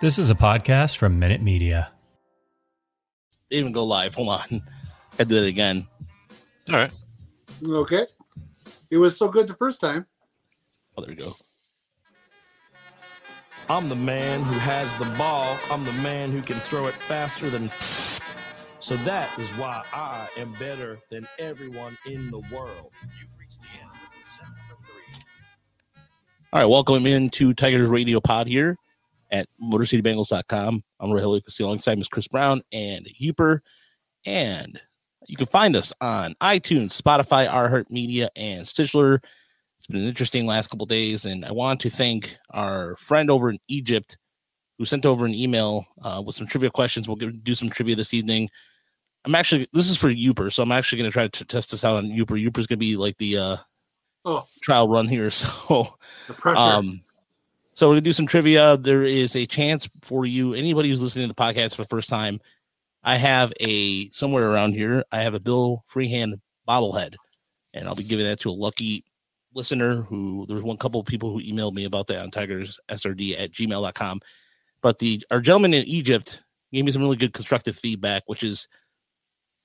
This is a podcast from Minute Media. They even go live. Hold on. I did it again. All right. Okay. It was so good the first time. Oh, there we go. I'm the man who has the ball. I'm the man who can throw it faster than. So that is why I am better than everyone in the world. You've reached the end of set number three. All right, welcome into Tigers Radio Pod here at MotorCityBengals.com. I'm Roy Lucas alongside Miss Chris Brown and Yooper. And you can find us on iTunes, Spotify, iHeart Media, and Stitcher. It's been an interesting last couple days, and I want to thank our friend over in Egypt who sent over an email uh, with some trivia questions. We'll get, do some trivia this evening. I'm actually this is for Yooper, so I'm actually going to try to test this out on Yooper. Yooper's going to be like the uh, Oh, trial run here, so the pressure. um, so we're gonna do some trivia. There is a chance for you, anybody who's listening to the podcast for the first time. I have a somewhere around here. I have a Bill Freehan bobblehead, and I'll be giving that to a lucky listener. Who there was one couple of people who emailed me about that on tigerssrd at gmail.com. But the our gentleman in Egypt gave me some really good constructive feedback, which is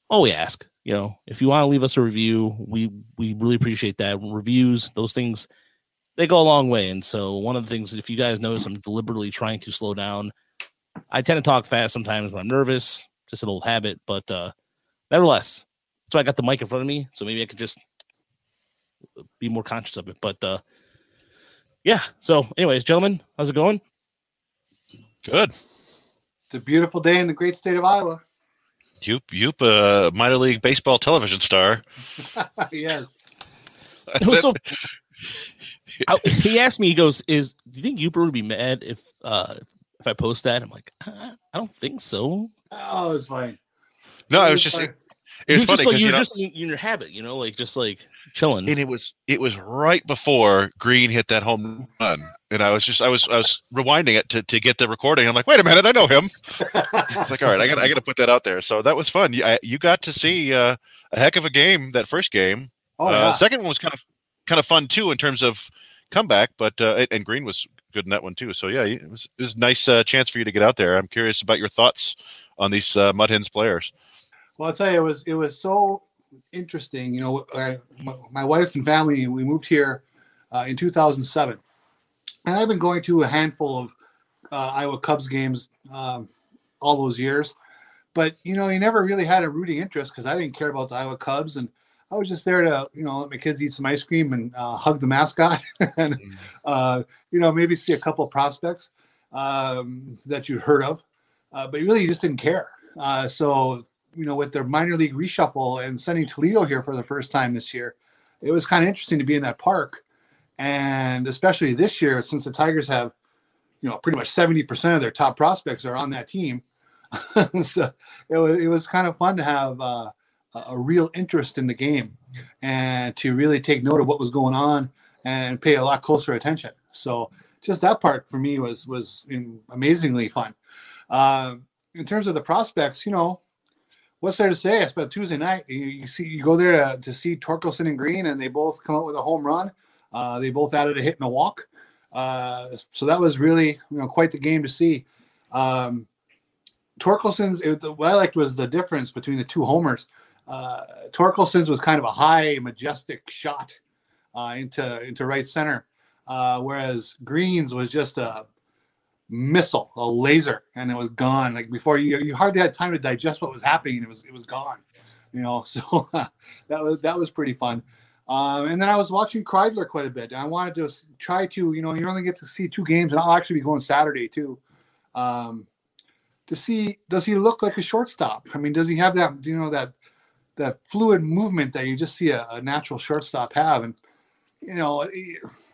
all we ask. You know, if you want to leave us a review, we we really appreciate that. Reviews, those things, they go a long way. And so one of the things, if you guys notice, I'm deliberately trying to slow down. I tend to talk fast sometimes when I'm nervous, just an old habit. But uh nevertheless, that's why I got the mic in front of me, so maybe I could just be more conscious of it. But uh yeah. So, anyways, gentlemen, how's it going? Good. it's a beautiful day in the great state of Iowa. Youp, Youp, uh, minor league baseball television star. yes. It was so. I, he asked me. He goes, "Is do you think Yooper would be mad if uh if I post that?" I'm like, I, I don't think so. Oh, it was fine. no, it was just fine. it was You're just funny like because you're you know, just in, in your habit, you know, like just like chilling. and it was it was right before Greene hit that home run, and I was just I was I was rewinding it to, to get the recording. I'm like, wait a minute, I know him. It's like, all right, I got I got to put that out there. So that was fun. You, I, you got to see uh, a heck of a game that first game. oh, uh, yeah. Second one was kind of kind of fun too in terms of comeback, but uh, and- Greene was good in that one too. So yeah, it was it was a nice uh, chance for you to get out there. I'm curious about your thoughts on these uh, Mud Hens players. Well, I'll tell you, it was it was so interesting. You know, I, my, my wife and family we moved here uh, in 2007, and I've been going to a handful of uh, Iowa Cubs games um, all those years. But you know, you never really had a rooting interest because I didn't care about the Iowa Cubs, and I was just there to you know let my kids eat some ice cream and uh, hug the mascot, and uh, you know maybe see a couple of prospects um, that you'd heard of, uh, but really you just didn't care. Uh, so you know, with their minor league reshuffle and sending Toledo here for the first time this year, it was kind of interesting to be in that park. And especially this year, since the Tigers have, you know, pretty much 70% of their top prospects are on that team. so it was, it was kind of fun to have uh, a real interest in the game and to really take note of what was going on and pay a lot closer attention. So just that part for me was, was amazingly fun. Um, in terms of the prospects, you know, what's there to say? I spent Tuesday night. You, you see, you go there to, to see Torkelson and Greene, and they both come out with a home run. Uh, they both added a hit and a walk. Uh, so that was really, you know, quite the game to see. Um, Torkelson's, it, what I liked was the difference between the two homers. Uh, Torkelson's was kind of a high, majestic shot uh, into into right center, uh, whereas Greene's was just a missile, a laser, and it was gone. Like before you, you hardly had time to digest what was happening. It was it was gone. You know, so that was that was pretty fun. Um, and then I was watching Kreidler quite a bit. And I wanted to try to, you know, you only get to see two games, and I'll actually be going Saturday too. Um, to see does he look like a shortstop? I mean, does he have that, you know, that that fluid movement that you just see a, a natural shortstop have? And you know,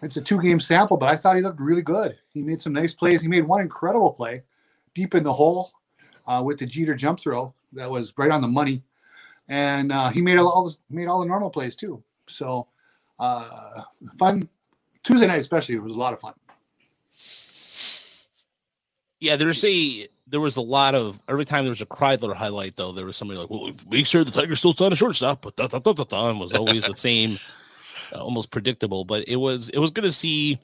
it's a two game sample, but I thought he looked really good. He made some nice plays. He made one incredible play deep in the hole uh, with the Jeter jump throw that was right on the money, and uh, he made all the, made all the normal plays too. So uh, fun Tuesday night, especially, it was a lot of fun. Yeah, there's a there was a lot of every time there was a Kreidler highlight though, there was somebody like, "Well, make sure the Tigers still sign a shortstop," but da, da, da, da, da, and was always the same, uh, almost predictable. But it was it was good to see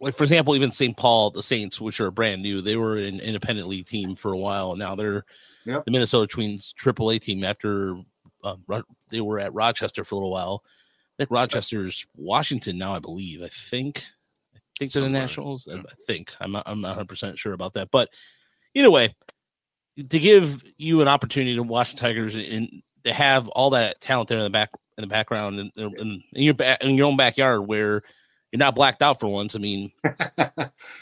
like for example, even St. Paul, the Saints, which are brand new, they were an independent league team for a while, and now they're Yep. the Minnesota Twins AAA team. After um, they were at Rochester for a little while, I think Rochester's Washington now, I believe. I think, I think they're the Nationals. I yeah. I think I'm not, I'm not 100 percent sure about that, but either way, to give you an opportunity to watch the Tigers and to have all that talent there in the back in the background and in, in, in your back in your own backyard where you're not blacked out for once. I mean, yeah,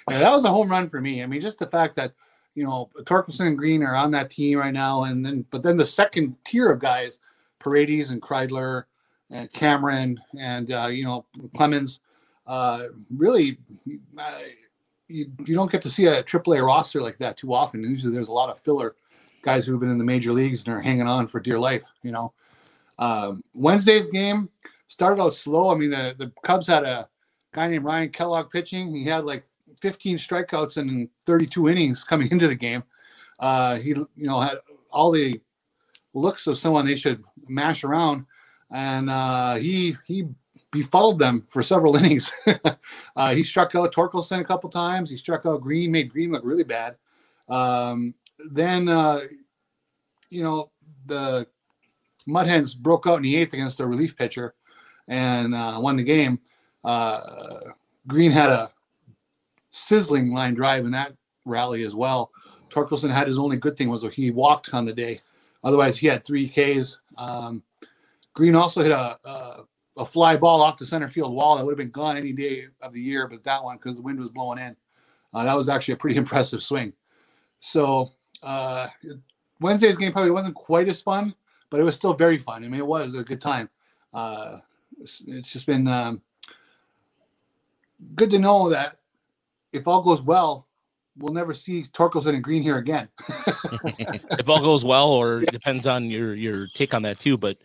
that was a home run for me. I mean, just the fact that you know Torkelson and Greene are on that team right now, and then but then the second tier of guys, Paredes and Kreidler and Cameron and uh, you know Clemens, uh, really. Uh, you, you don't get to see a AAA roster like that too often. Usually, there's a lot of filler guys who've been in the major leagues and are hanging on for dear life. You know, um, Wednesday's game started out slow. I mean, the, the Cubs had a guy named Ryan Kellogg pitching. He had like 15 strikeouts and 32 innings coming into the game. Uh, he, you know, had all the looks of someone they should mash around, and uh, he he befuddled them for several innings. uh, he struck out Torkelson a couple times. He struck out Greene, made Greene look really bad. Um, then, uh, you know, the Mud Hens broke out in the eighth against a relief pitcher and uh, won the game. Uh, Greene had a sizzling line drive in that rally as well. Torkelson had his only good thing was he walked on the day. Otherwise, he had three Ks. Um, Greene also hit a, a a fly ball off the center field wall that would have been gone any day of the year, but that one because the wind was blowing in. Uh, that was actually a pretty impressive swing. So uh, Wednesday's game probably wasn't quite as fun, but it was still very fun. I mean, it was a good time. Uh, it's, it's just been um, good to know that if all goes well, we'll never see Torkelson and Greene here again. if all goes well, or it depends on your your take on that too. But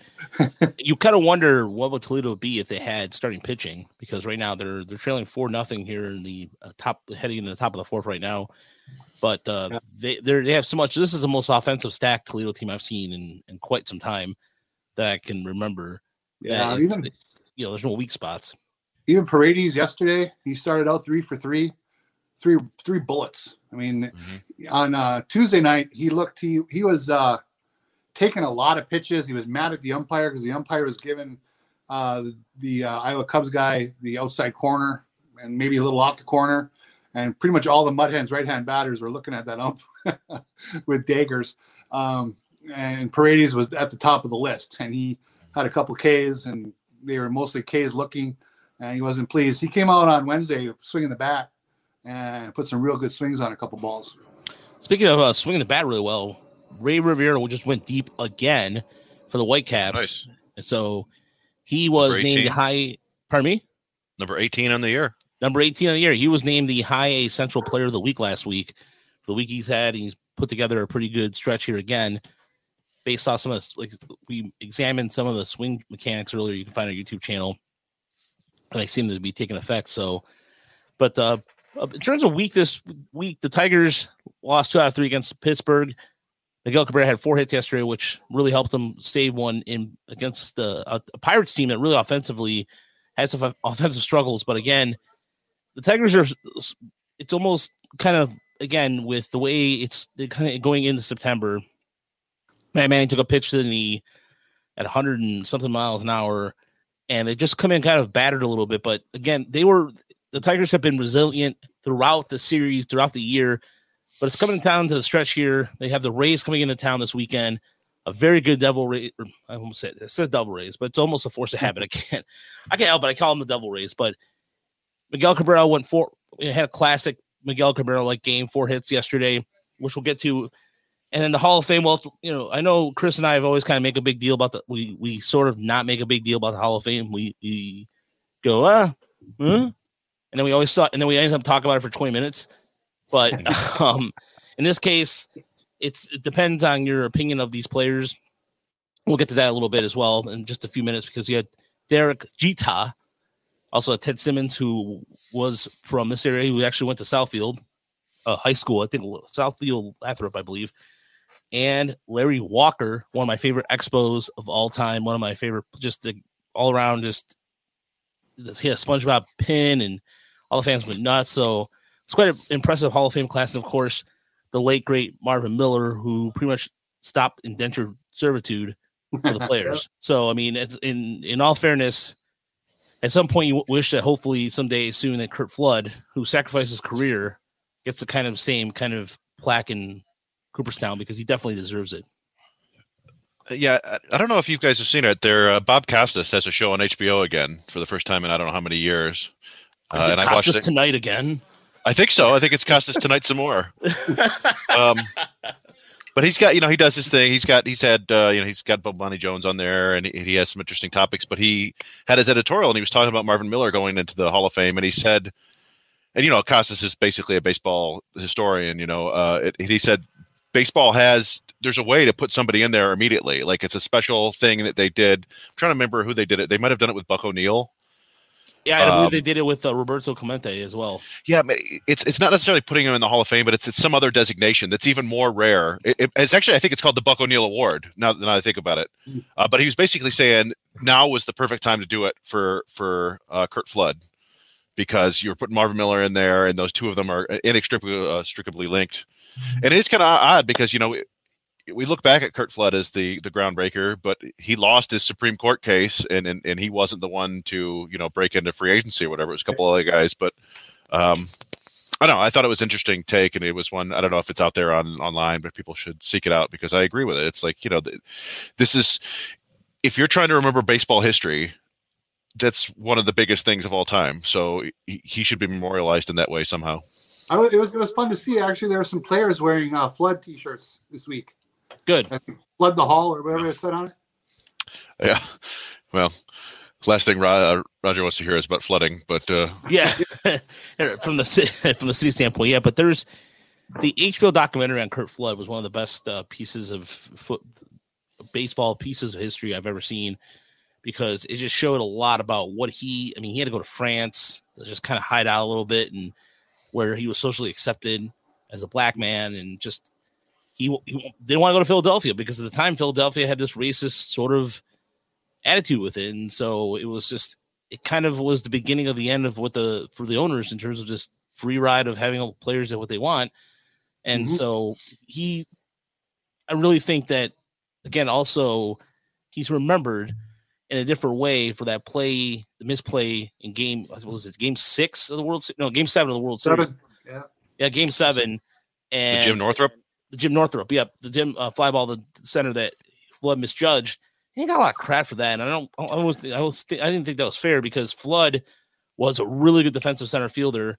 you kind of wonder what would Toledo be if they had starting pitching because right now they're they're trailing four nothing here in the uh, top heading into the top of the fourth right now. But uh, Yeah. they they they have so much. This is the most offensive stacked Toledo team I've seen in in quite some time that I can remember. yeah, even you know, there's no weak spots. even Paredes yesterday, he started out three for three, three three bullets. I mean, on uh, Tuesday night, he looked he he was uh, taking a lot of pitches. He was mad at the umpire because the umpire was giving uh, the, the uh, Iowa Cubs guy the outside corner and maybe a little off the corner, and pretty much all the Mud Hens right hand batters were looking at that ump with daggers. Um, and Paredes was at the top of the list, and he had a couple Ks, and they were mostly Ks looking, and he wasn't pleased. He came out on Wednesday swinging the bat and put some real good swings on a couple balls. Speaking of uh, swinging the bat really well, Rey Rivera just went deep again for the Whitecaps, Nice. and so he was named the high. Pardon me. Number 18 on the year. number 18 on the year. He was named the High A Central Player of the Week last week. For the week he's had, he's put together a pretty good stretch here again. Based off some of the, like we examined some of the swing mechanics earlier, you can find our YouTube channel, and they seem to be taking effect. So, but uh, Uh, in terms of week this week, the Tigers lost two out of three against Pittsburgh. Miguel Cabrera had four hits yesterday, which really helped them save one in against the uh, a, a Pirates team that really offensively had some offensive struggles. But again, the Tigers are it's almost kind of again with the way it's kind of going into September. Matt Manning took a pitch to the knee at 100 and something miles an hour, and they just come in kind of battered a little bit. But again, they were the Tigers have been resilient throughout the series, throughout the year. But it's coming down to the stretch here. They have the Rays coming into town this weekend. A very good Devil Rays. I almost said I said Devil Rays, but it's almost a force of habit. I can't, I can't help it. I call them the Devil Rays. But Miguel Cabrera went four. Had a classic Miguel Cabrera like game, four hits yesterday, which we'll get to. And then the Hall of Fame. Well, you know, I know Chris and I have always kind of make a big deal about the. We we sort of not make a big deal about the Hall of Fame. We we go ah, huh? And then we always saw, and then we ended up talking about it for twenty minutes. But um, in this case, it's it depends on your opinion of these players. We'll get to that a little bit as well in just a few minutes because you had Derek Jeter, also Ted Simmons, who was from this area, who actually went to Southfield uh, High School, I think Southfield Lathrup, I believe, and Larry Walker, one of my favorite expos of all time, one of my favorite, just the all around, just he had a SpongeBob pin and all the fans went nuts. So it's quite an impressive Hall of Fame class. And of course, the late great Marvin Miller, who pretty much stopped indentured servitude for the players. so I mean, it's in in all fairness, at some point you wish that hopefully someday soon that Curt Flood, who sacrificed his career, gets the kind of same kind of plaque in Cooperstown because he definitely deserves it. Yeah, I- I don't know if you guys have seen it. There, uh, Bob Costas has a show on HBO again for the first time in I don't know how many years. Is Uh, it and I watched Costas it. tonight again. I think so. I think it's Costas tonight some more. Um, but he's got, you know, he does his thing. He's got, he's had, uh, you know, he's got Bob Bonnie Jones on there, and he, he has some interesting topics. But he had his editorial, and he was talking about Marvin Miller going into the Hall of Fame, and he said, and you know, Costas is basically a baseball historian. You know, uh, it, he said baseball has there's a way to put somebody in there immediately. Like it's a special thing that they did. I'm trying to remember who they did it. They might have done it with Buck O'Neill. Yeah, I believe Um, they did it with uh, Roberto Clemente as well. Yeah, it's it's not necessarily putting him in the Hall of Fame, but it's it's some other designation that's even more rare. It, it- it's actually I think it's called the Buck O'Neill Award. Now that I think about it, Hmm. uh, but he was basically saying now was the perfect time to do it for for uh, Curt Flood because you were putting Marvin Miller in there, and those two of them are inextricably uh, inextricably linked. And it is kind of odd because you know we- look back at Curt Flood as the the groundbreaker, but he lost his Supreme Court case, and and, and he wasn't the one to you know break into free agency or whatever. It was a couple other guys, but um, I don't know. I thought it was interesting take, and it was one. I don't know if it's out there on online, but people should seek it out because I agree with it. It's like you know, th- this is if you're trying to remember baseball history, that's one of the biggest things of all time. So he, he should be memorialized in that way somehow. Was, it was it was fun to see. Actually, there were some players wearing uh, flood T-shirts this week. Good. Flood the hall or whatever it said on it. Yeah. Well, last thing Ro- uh, Roger wants to hear is about flooding, but uh, Yeah, from the ci- from the city standpoint, yeah. But there's the HBO documentary on Curt Flood was one of the best uh, pieces of foot baseball pieces of history I've ever seen because it just showed a lot about what he. I mean, he had to go to France to just kind of hide out a little bit and where he was socially accepted as a black man and just he, he didn't want to go to Philadelphia because at the time Philadelphia had this racist sort of attitude with it, and so it was just it kind of was the beginning of the end of what the for the owners in terms of just free ride of having all players at what they want. And Mhm. so he I really think that again also he's remembered in a different way for that play, the misplay in game what was it game six of the World Se- no game seven of the World Series. Seven. Yeah. Yeah, game seven. the And Jim Northrup. The Jim Northrup, yeah, the Jim uh, fly ball, the center that Flood misjudged. He got a lot of crap for that, and I don't, I was, I was, I didn't think that was fair because Flood was a really good defensive center fielder,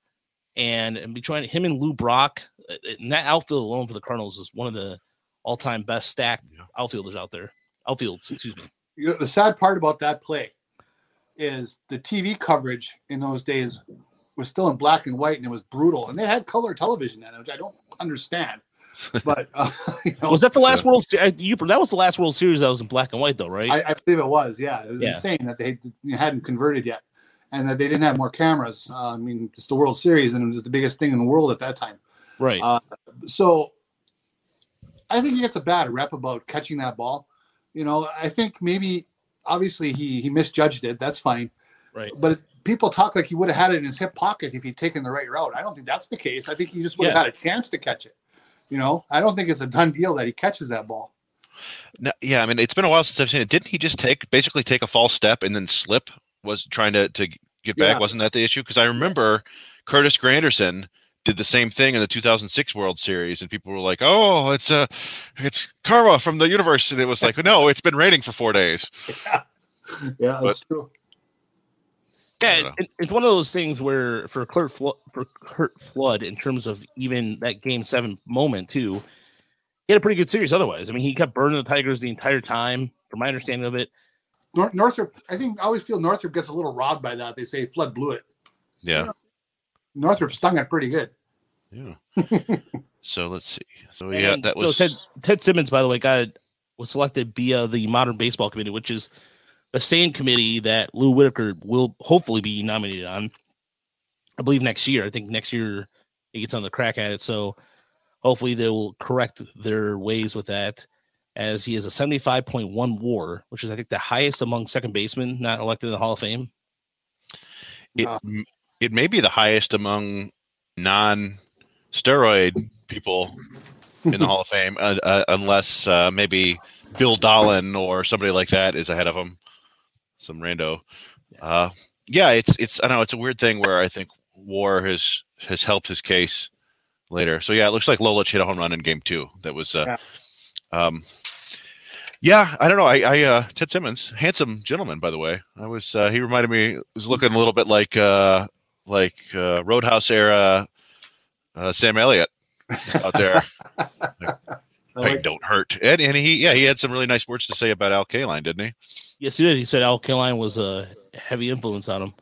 and, and between him and Lou Brock, uh, and that outfield alone for the Cardinals is one of the all-time best stacked Yeah. outfielders out there. Outfields, excuse me. You know, the sad part about that play is the TV coverage in those days was still in black and white and it was brutal. And they had color television then, which I don't understand. But uh, you know, Was that the last World Series? You that was the last World Series that was in black and white, though, right? I, I believe it was. Yeah, it was Yeah. insane that they hadn't converted yet, and that they didn't have more cameras. Uh, I mean, it's the World Series, and it was the biggest thing in the world at that time. right. uh, So, I think he gets a bad rep about catching that ball. You know, I think maybe obviously he he misjudged it. That's fine. right. But people talk like he would have had it in his hip pocket if he'd taken the right route. I don't think that's the case. I think he just would have Yeah. had a chance to catch it. You know, I don't think it's a done deal that he catches that ball. No, yeah, I mean, it's been a while since I've seen it. Didn't he just take basically take a false step and then slip? Was trying to to get back? Yeah. Wasn't that the issue? Because I remember Curtis Granderson did the same thing in the 2006 World Series, and people were like, "Oh, it's a, it's karma from the universe," and it was like, "No, it's been raining for four days." Yeah, that's true. Yeah, Yeah. it, it's one of those things where for Kurt Flo- for Curt Flood, in terms of even that Game Seven moment too, he had a pretty good series. Otherwise, I mean, he kept burning the Tigers the entire time, from my understanding of it. Nor- Northrup, I think I always feel Northrup gets a little robbed by that. They say Flood blew it. Yeah, Northrup stung it pretty good. yeah. so let's see. So yeah, And that so was Ted Ted Simmons, by the way, got was selected via the Modern Baseball Committee, which is the same committee that Lou Whitaker will hopefully be nominated on. I believe next year. I think next year he gets on the crack at it. So hopefully they will correct their ways with that. As he has a 75.1 WAR, which is I think the highest among second basemen not elected in the Hall of Fame. it, Uh, it may be the highest among non-steroid people in the Hall of Fame, uh, uh, unless uh, maybe Bill Dahlen or somebody like that is ahead of him. Some rando. Uh, yeah, it's it's I know it's a weird thing where I think War has has helped his case later. So yeah, it looks like Lolich hit a home run in Game Two. That was, uh, um, yeah, I don't know. I, I uh, Ted Simmons, handsome gentleman, by the way. I was uh, he reminded me was looking a little bit like uh, like uh, Roadhouse era uh, Sam Elliott out there. I Pain like- don't hurt. And, and he, yeah, he had some really nice words to say about Al Kaline, didn't he? Yes, he did. He said Al Kaline was a heavy influence on him.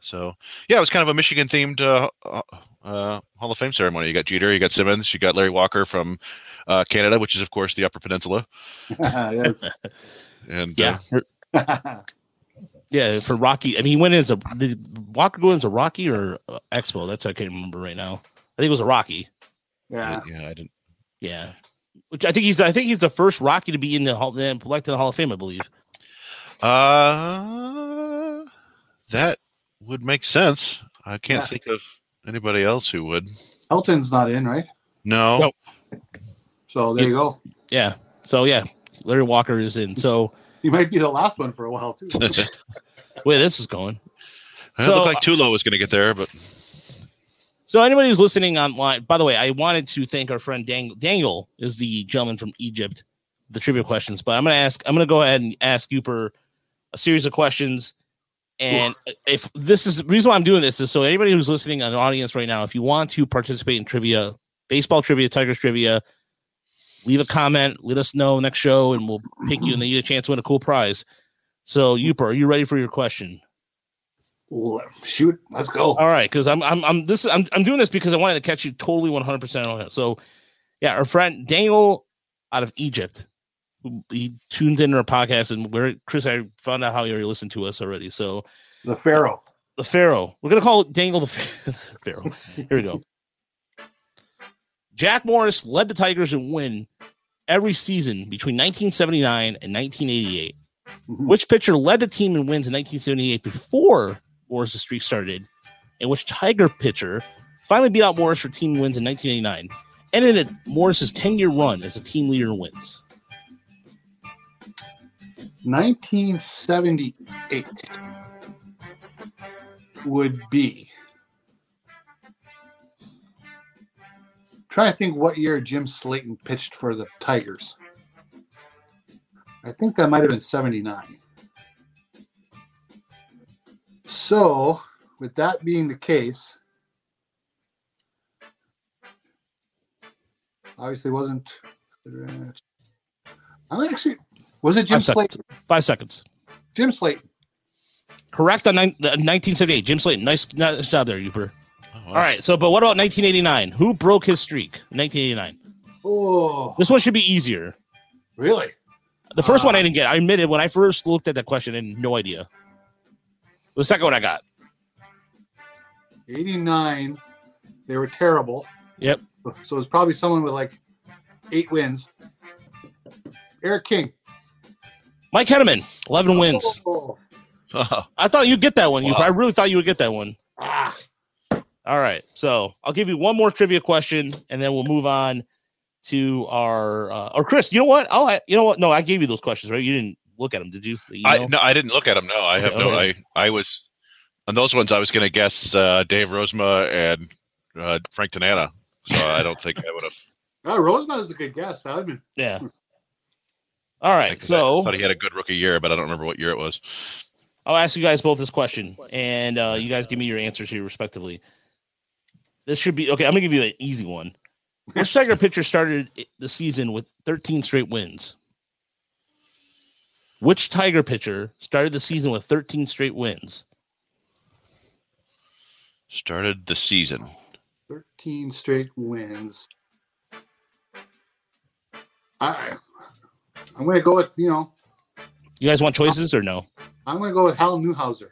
So, yeah, it was kind of a Michigan themed uh, uh, uh, Hall of Fame ceremony. You got Jeter, you got Simmons, you got Larry Walker from uh, Canada, which is, of course, the Upper Peninsula. And Yeah. uh, Yeah, for Rocky. I mean, he went in as a did Walker go in as a Rocky or uh, Expo? That's I can't remember right now. I think it was a Rocky. yeah. yeah, I didn't. Yeah, which I think he's I think he's the first Rocky to be in the hall, then elected to the Hall of Fame. I believe. Uh, that would make sense. I can't Yeah. think of anybody else who would. Helton's not in, right? No. Nope. So there you go. Yeah. So yeah, Larry Walker is in. So He might be the last one for a while too. where this is going. It So- looked like Tulo was going to get there, but So anybody who's listening online, by the way, I wanted to thank our friend Dang- Daniel is the gentleman from Egypt, the trivia questions. But I'm gonna ask, I'm gonna go ahead and ask Cooper a series of questions. And if this is the reason why I'm doing this is so anybody who's listening on the audience right now, if you want to participate in trivia, baseball trivia, Tigers trivia, leave a comment, let us know next show, and we'll pick you and then you get a chance to win a cool prize. So, Yooper, are you ready for your question? Shoot, let's go. All right, because I'm I'm I'm this I'm I'm doing this because I wanted to catch you totally 100 percent on it. So, yeah, our friend Daniel out of Egypt, he tuned into our podcast, and where Chris, I found out how he already listened to us already. So, The Pharaoh. the Pharaoh, we're gonna call it Daniel the Pharaoh. Here we go. Jack Morris led the Tigers in win every season between 1979 and 1988. Mhm. Which pitcher led the team in wins in 1978 before Morris' streak started? in which Tiger pitcher finally beat out Morris for team wins in 1989? Ended at Morris's 10 year run as a team leader in wins. 1978 would be. Trying to think what year Jim Slaton pitched for the Tigers. I think that might have been 79. So, with that being the case, obviously wasn't. I actually was it Jim Five seconds. Five seconds. Jim Slaton. Correct on nine, uh, 1978. Jim Slaton. Nice, nice job there, Yooper. Oh, wow. All right. So, but what about 1989? Who broke his streak? 1989. Oh, This one should be easier. really? The first one I Ah. didn't get. I admitted when I first looked at that question, I had no idea. The second one I got. 89. They were terrible. Yep. So it was probably someone with like eight wins. Eric King. Mike Henneman, 11 wins. Oh, I thought you'd get that one. You, I really thought you would get that one. ah, All right. So I'll give you one more trivia question, and then we'll move on to our. Uh, or Chris, you know what? I'll. You know what? No, I gave you those questions, right? You didn't look at them, did you? You I no, I didn't look at them. No, I have Okay, no. okay. I I was on those ones. I was going to guess uh, Dave Rosema and uh, Frank Tanana. So I don't think I would have. oh, Rosemont is a good guess. That would have been Yeah. All right. I So thought he had a good rookie year, but I don't remember what year it was. I'll ask you guys both this question, and uh, you guys give me your answers here respectively. This should be okay. I'm gonna give you an easy one. Which Tiger pitcher started the season with 13 straight wins? Which Tiger pitcher started the season with 13 straight wins? Started the season. 13 straight wins. I, I'm going to go with, you know, You guys want choices or no? I'm going to go with Hal Newhouser.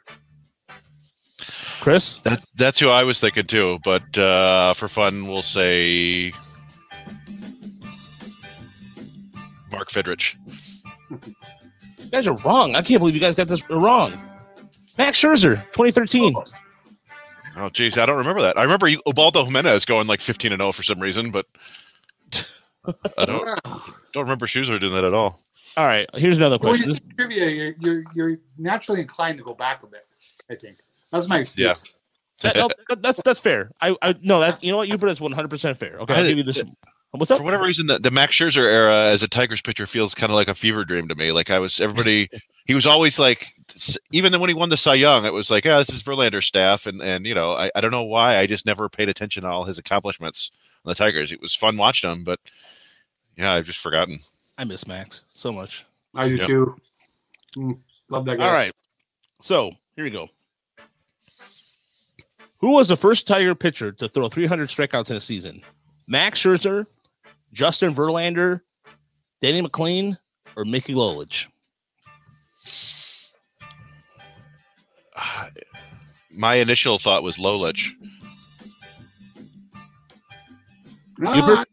Chris? That that's who I was thinking too. But uh, for fun, we'll say Mark Fidrych. You guys are wrong. I can't believe you guys got this wrong. Max Scherzer, 2013. Oh, geez, I don't remember that. I remember Ubaldo Jimenez going like 15 and 0 for some reason, but I don't don't remember Scherzer doing that at all. All right, here's another When question. you This, do trivia, you're, you're you're naturally inclined to go back a bit. I think that's my excuse. Yeah. that, no, that's that's fair. I, I no that you know what you put is 100 percent fair. Okay, I'll give you this. What's up? For whatever reason, the, the Max Scherzer era as a Tigers pitcher feels kind of like a fever dream to me. Like I was everybody, he was always like, even when he won the Cy Young, it was like, yeah, this is Verlander's staff, and and you know, I, I don't know why I just never paid attention to all his accomplishments on the Tigers. It was fun watching him, but yeah, I've just forgotten. I miss Max so much. I do Yep. too. Mm, love that guy. All right, so here we go. Who was the first Tiger pitcher to throw 300 strikeouts in a season? Max Scherzer, Justin Verlander, Danny McLain, or Mickey Lolich? My initial thought was Lolich. No, Hubert? I-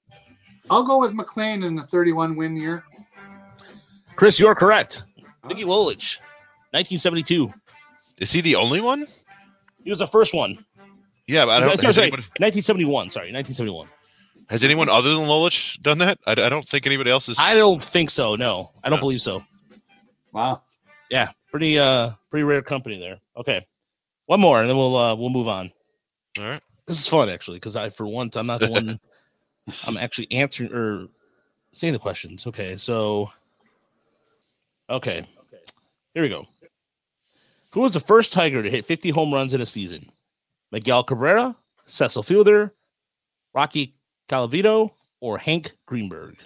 I'll go with McLain in the 31 win year. Chris, you're correct. Uh, Mickey Lolich, 1972. Is he the only one? He was the first one. Yeah, but I don't. sorry, sorry, anyone, 1971. Sorry, 1971. Has anyone other than Lolich done that? I, I don't think anybody else is. I don't think so. No, I don't No. believe so. Wow. Yeah, pretty uh, pretty rare company there. Okay, one more, and then we'll uh, we'll move on. All right. This is fun actually, because I for once I'm not the one. I'm actually answering or seeing the questions. Okay, so okay, here we go. Who was the first Tiger to hit 50 home runs in a season? Miguel Cabrera, Cecil Fielder, Rocky Colavito, or Hank Greenberg?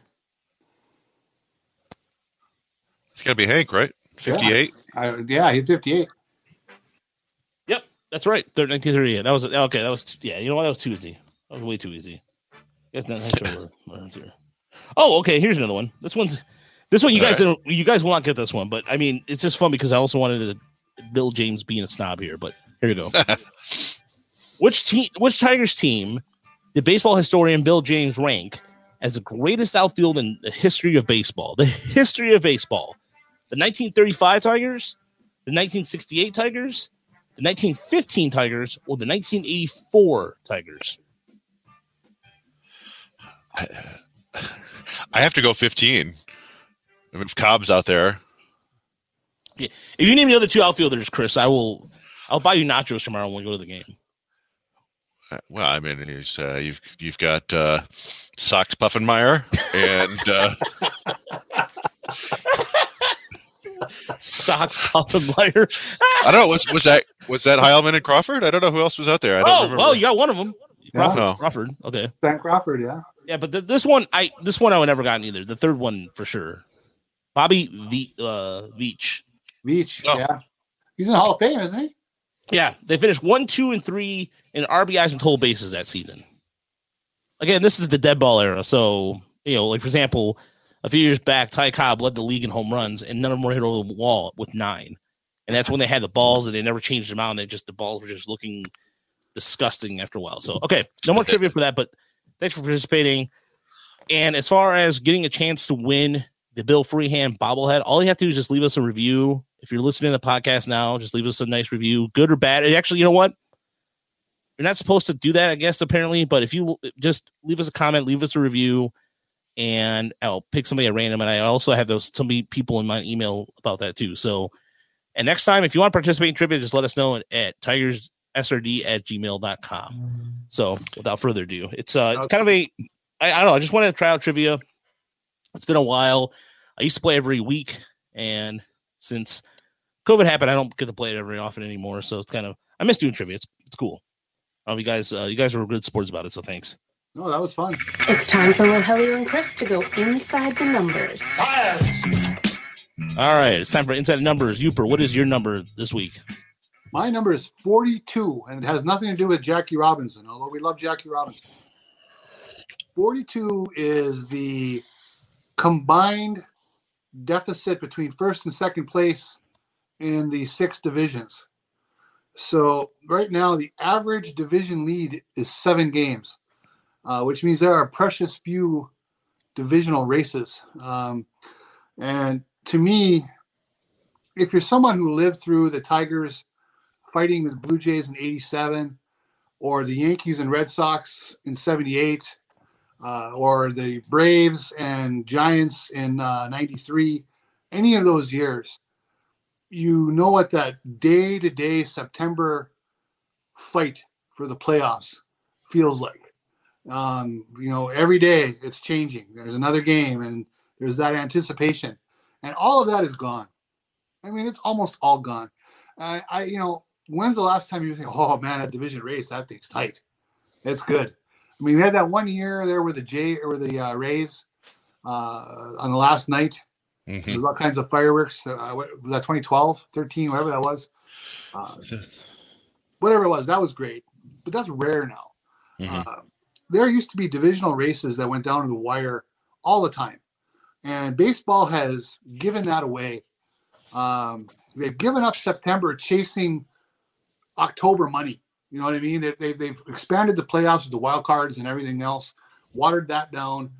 It's got to be Hank, right? 58. I, yeah, he's 58. Yep, that's right. Third, 1938. That was okay. That was yeah. You know what? That was too easy. That was way too easy. Guess not- not sure here. Oh, okay. Here's another one. This one's this one. You guys don't. You guys will not get this one, but I mean, it's just fun because I also wanted to Bill James being a snob here. But here you go. which team? Which Tigers team did baseball historian Bill James rank as the greatest outfield in the history of baseball? The history of baseball. The 1935 Tigers, the 1968 Tigers, the 1915 Tigers, or the 1984 Tigers? I, I have to go 15. I mean, if Cobb's out there, Yeah. If you name the other two outfielders, Chris, I will. I'll buy you nachos tomorrow when we go to the game. Uh, well, I mean, he's, uh, you've you've got uh, Socks Puffenmeyer and uh, Socks Puffenmeyer. I don't know was was that was that Heilmann and Crawford? I don't know who else was out there. I don't Oh, remember. well, you got one of them. Crawford. Oh. Crawford. Okay. Ben Crawford, yeah. Yeah, but th- this one, I this one I would never gotten either. The third one for sure. Bobby v- uh, Veach. Veach, Oh. yeah. He's in the Hall of Fame, isn't he? Yeah, they finished one, two, and three in RBIs and total bases that season. Again, this is the dead ball era. So, you know, like for example, a few years back, Ty Cobb led the league in home runs, and none of them were hit over the wall with nine. And that's when they had the balls, and they never changed them out, and they just the balls were just looking disgusting after a while. So, okay, no more trivia for that, but thanks for participating. And as far as getting a chance to win the Bill Freehan bobblehead, all you have to do is just leave us a review. If you're listening to the podcast now, just leave us a nice review, good or bad. Actually, you know what? You're not supposed to do that, I guess, apparently. But if you just leave us a comment, leave us a review, and I'll pick somebody at random. And I also have those some people in my email about that too. So, and next time, if you want to participate in trivia, just let us know at tigersrd at gmail.com. So, without further ado, it's uh, it's kind of a, I, I don't know, I just wanted to try out trivia. It's been a while. I used to play every week, and since COVID happened, I don't get to play it every often anymore. So it's kind of I miss doing trivia. It's it's cool. Um, you guys, uh, you guys were good sports about it, so thanks. No, that was fun. It's time for Rogelio and Chris to go inside the numbers. All right, it's time for inside the numbers. Yooper, what is your number this week? My number is 42, and it has nothing to do with Jackie Robinson, although we love Jackie Robinson. 42 is the combined deficit between first and second place in the six divisions. So, right now, the average division lead is seven games, uh, which means there are precious few divisional races. Um, and to me, if you're someone who lived through the Tigers fighting with Blue Jays in 87, or the Yankees and Red Sox in 78, uh, or the Braves and Giants in uh, 93, any of those years, you know what that day to day September fight for the playoffs feels like. Um, you know, every day it's changing. There's another game and there's that anticipation. And all of that is gone. I mean, it's almost all gone. I, I you know, when's the last time you think, oh man, a division race, that thing's tight. It's good. I mean, we had that one year there with the J or the uh, Rays uh, on the last night. Mhm. There's all kinds of fireworks. Uh, what, was that 2012, 13, whatever that was? Uh, whatever it was, that was great. But that's rare now. Mhm. Uh, there used to be divisional races that went down to the wire all the time. And baseball has given that away. Um, they've given up September chasing October money. You know what I mean? They, they, they've expanded the playoffs with the wild cards and everything else, watered that down.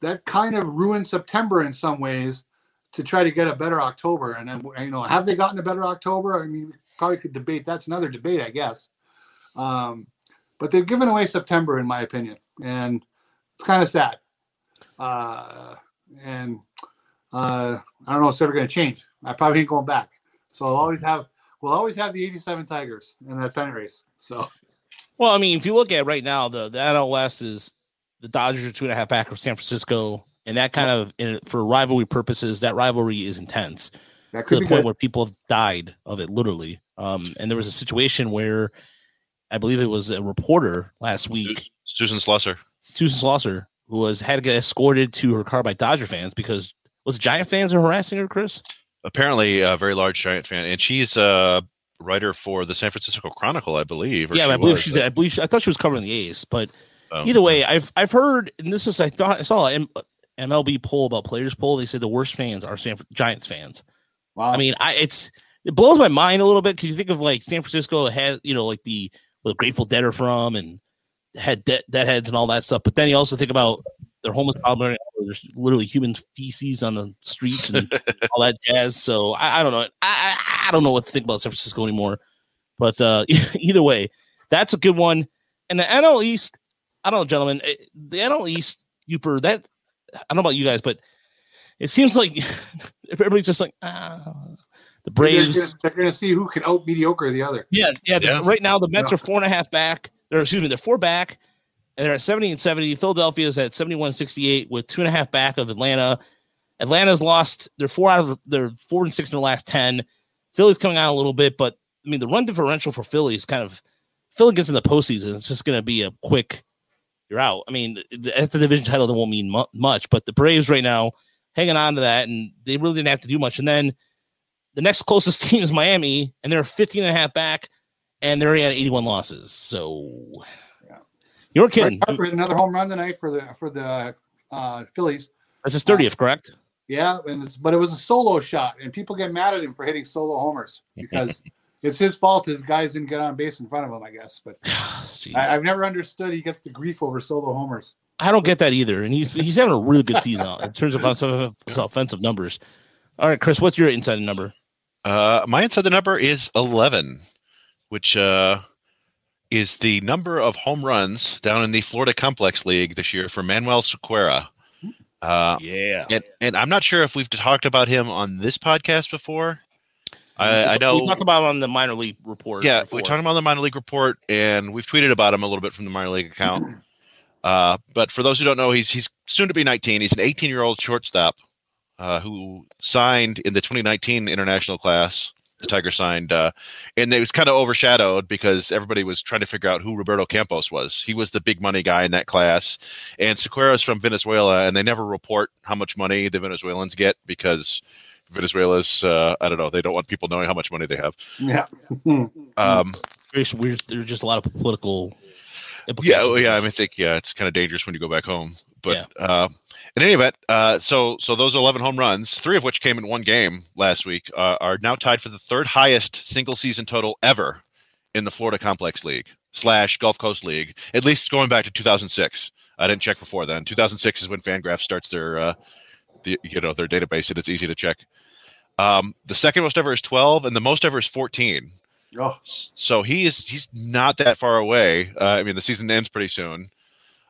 That kind of ruined September in some ways to try to get a better October. And you know, have they gotten a better October? I mean, probably could debate. That's another debate, I guess. Um, but they've given away September, in my opinion, and it's kind of sad. Uh, and uh, I don't know if it's ever going to change. I probably ain't going back. So I'll always have, we'll always have the '87 Tigers in that pennant race. So Well, I mean, if you look at right now, the the is the Dodgers are two and a half back of San Francisco, and that kind of in, for rivalry purposes, that rivalry is intense that to the be point good. where people have died of it, literally. Um, and there was a situation where I believe it was a reporter last week, Susan Slusser. Susan Slusser, who was had to get escorted to her car by Dodger fans because was it Giant fans are harassing her, Chris? Apparently, a very large Giant fan, and she's a writer for the San Francisco Chronicle, I believe. yeah, I believe was, she's. uh, I believe she, I thought she was covering the A's, but oh. either way, I've I've heard, and this is I thought I saw an MLB poll about players poll. They said the worst fans are San Giants fans. Wow. I mean, I it's it blows my mind a little bit because you think of like San Francisco had you know like the where the Grateful Dead are from and had dead deadheads and all that stuff, but then you also think about their homeless problem. There's literally human feces on the streets and all that jazz. So I, I don't know. I, I I don't know what to think about San Francisco anymore. But uh, either way, that's a good one. And the NL East, I don't know, gentlemen. eh, The NL East, Yooper, that I don't know about you guys, but it seems like everybody's just like ah, the Braves. They're going to see who can out mediocre the other. Yeah, yeah. Yeah. right now, the Mets Yeah. are four and a half back. They're excuse me, they're four back, and they're at seventy and seventy. Philadelphia's at seventy-one sixty-eight with two and a half back of Atlanta. Atlanta's lost. They're four out of they're four and six in the last ten. Philly's coming out a little bit, but I mean the run differential for Philly is kind of Philly gets in the postseason. It's just going to be a quick. You're out. I mean, that's the division title that won't mean mu- much, but the Braves right now hanging on to that, and they really didn't have to do much. And then the next closest team is Miami, and they're 15 and a half back, and they're already at 81 losses. So Yeah. you're kidding. Harper hit another home run tonight for the for the uh, Phillies. That's his 30th, correct? Yeah, and it's but it was a solo shot, and people get mad at him for hitting solo homers because it's his fault. His guys didn't get on base in front of him, I guess. But I, I've never understood he gets the grief over solo homers. I don't get that either. And he's he's having a really good season in terms of offensive, offensive numbers. All right, Chris, what's your inside number? Uh, my insider number is 11, which uh, is the number of home runs down in the Florida Complex League this year for Manuel Sequera. Uh, Yeah. and, and I'm not sure if we've talked about him on this podcast before. I, I know. we talked about him on the minor league report. yeah, before. we talked about the minor league report, and we've tweeted about him a little bit from the minor league account. Uh, but for those who don't know, he's he's soon to be 19. He's an 18 year old shortstop uh, who signed in the 2019 international class. The Tiger signed, uh, and it was kind of overshadowed because everybody was trying to figure out who Roberto Campos was. He was the big money guy in that class, and Sequera's from Venezuela, and they never report how much money the Venezuelans get because Venezuela's, uh, I don't know, they don't want people knowing how much money they have. Yeah. Um, Very weird. There's just a lot of political. Yeah, implications. yeah. I mean, I think yeah, it's kind of dangerous when you go back home. But uh, in any event, uh, so so those eleven home runs, three of which came in one game last week, uh, are now tied for the third highest single season total ever in the Florida Complex League slash Gulf Coast League. At least going back to 2006. I didn't check before then. 2006 is when Fangraph starts their uh, the, you know their database, and it's easy to check. Um, the second most ever is 12, and the most ever is 14. Oh, So he is he's not that far away. Uh, I mean, the season ends pretty soon.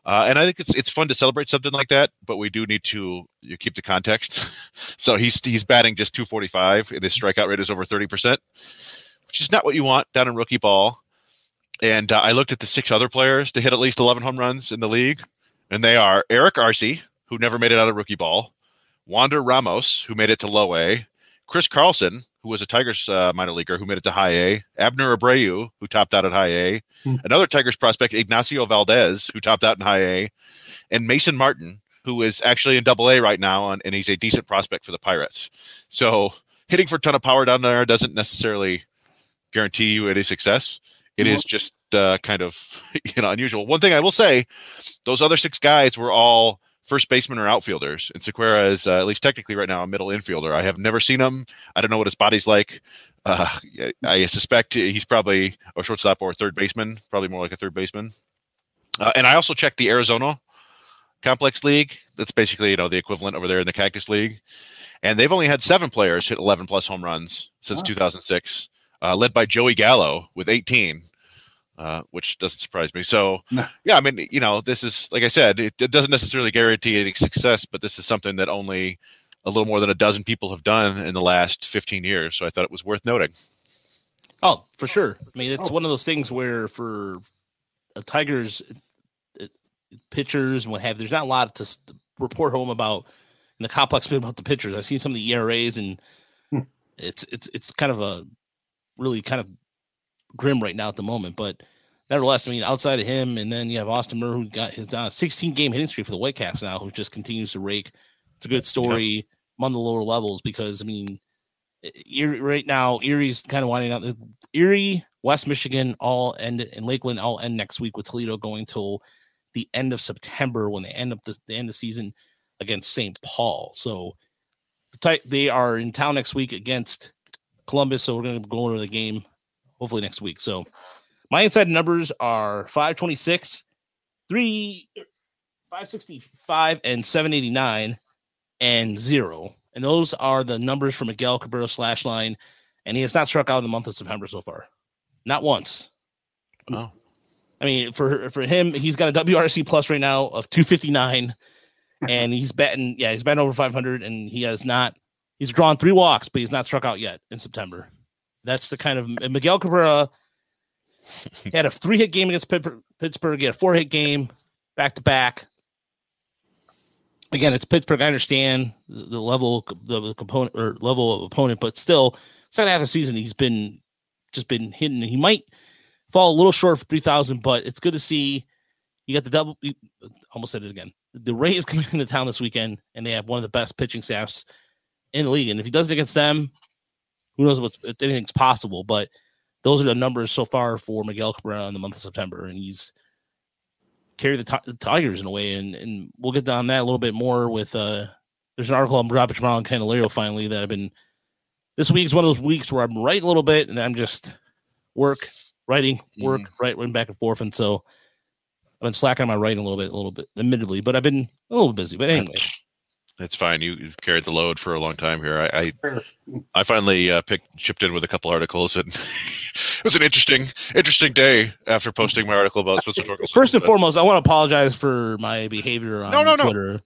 Uh, and I think it's it's fun to celebrate something like that, but we do need to you keep the context. so he's he's batting just 245, and his strikeout rate is over 30 percent, which is not what you want down in rookie ball. And uh, I looked at the six other players to hit at least 11 home runs in the league, and they are Eric Arce, who never made it out of rookie ball, Wander Ramos, who made it to low A, Chris Carlson, who was a Tigers uh, minor leaguer who made it to high A, Abner Abreu, who topped out at high A, Hmm. another Tigers prospect, Ignacio Valdez, who topped out in high A, and Mason Martin, who is actually in double A right now, and, and he's a decent prospect for the Pirates. So hitting for a ton of power down there doesn't necessarily guarantee you any success. It is just uh, kind of you know unusual. One thing I will say, those other six guys were all first baseman or outfielders, and Sequera is uh, at least technically right now a middle infielder. I have never seen him. I don't know what his body's like. Uh, I suspect he's probably a shortstop or a third baseman, probably more like a third baseman. Uh, and I also checked the Arizona Complex League. That's basically you know the equivalent over there in the Cactus League, and they've only had seven players hit 11 plus home runs since Wow. 2006, uh, led by Joey Gallo with 18. Uh, which doesn't surprise me. So, No. yeah, I mean, you know, this is like I said, it, it doesn't necessarily guarantee any success, but this is something that only a little more than a dozen people have done in the last 15 years. So I thought it was worth noting. Oh, for sure. I mean, it's Oh. one of those things where for a Tigers uh, pitchers and what have, there's not a lot to report home about in the complex bit about the pitchers. I've seen some of the ERAs, and Hmm. it's it's it's kind of a really kind of grim right now at the moment. But nevertheless, I mean, outside of him, and then you have Austin Murr, who got his uh, 16 game hitting streak for the Whitecaps now, who just continues to rake. It's a good story on the lower levels because I mean, Erie, right now Erie's kind of winding out. Erie, West Michigan, all end and Lakeland all end next week with Toledo going till the end of September when they end up the, the end of the season against St. Paul. So the Ti- they are in town next week against Columbus. So we're going to go over the game hopefully next week. So my inside numbers are 526, 3, 565, and 789, and zero. And those are the numbers for Miguel Cabrera slash line. And he has not struck out in the month of September so far. Not once. Wow. I mean, for for him, he's got a WRC plus right now of 259, and he's batting, yeah, he's batting over 500, and he has not, he's drawn three walks, but he's not struck out yet in September. That's the kind of Miguel Cabrera had a three hit game against Pittsburgh. He had a four hit game back to back. Again, it's Pittsburgh. I understand the, level, the, the component or level of opponent, but still, second half of the season, he's been just been hitting. He might fall a little short of 3,000, but it's good to see you got the double. Almost said it again. The Rays coming into town this weekend, and they have one of the best pitching staffs in the league. And if he does it against them, who knows what's if anything's possible. But those are the numbers so far for Miguel Cabrera in the month of September, and he's carried the, Ti- the Tigers in a way. And and we'll get on that a little bit more with. uh There's an article on Robert Tomorrow on Candelario finally that I've been. This week's one of those weeks where I'm writing a little bit, and I'm just work, writing, work, right, running back and forth, and so I've been slacking on my writing a little bit, a little bit, admittedly, but I've been a little busy. But anyway, That's fine. You, you've carried the load for a long time here. I I, I finally uh, picked chipped in with a couple articles, and it was an interesting interesting day after posting my article about Spencer Torkelson. First and But- foremost, I want to apologize for my behavior on No, no, no. Twitter.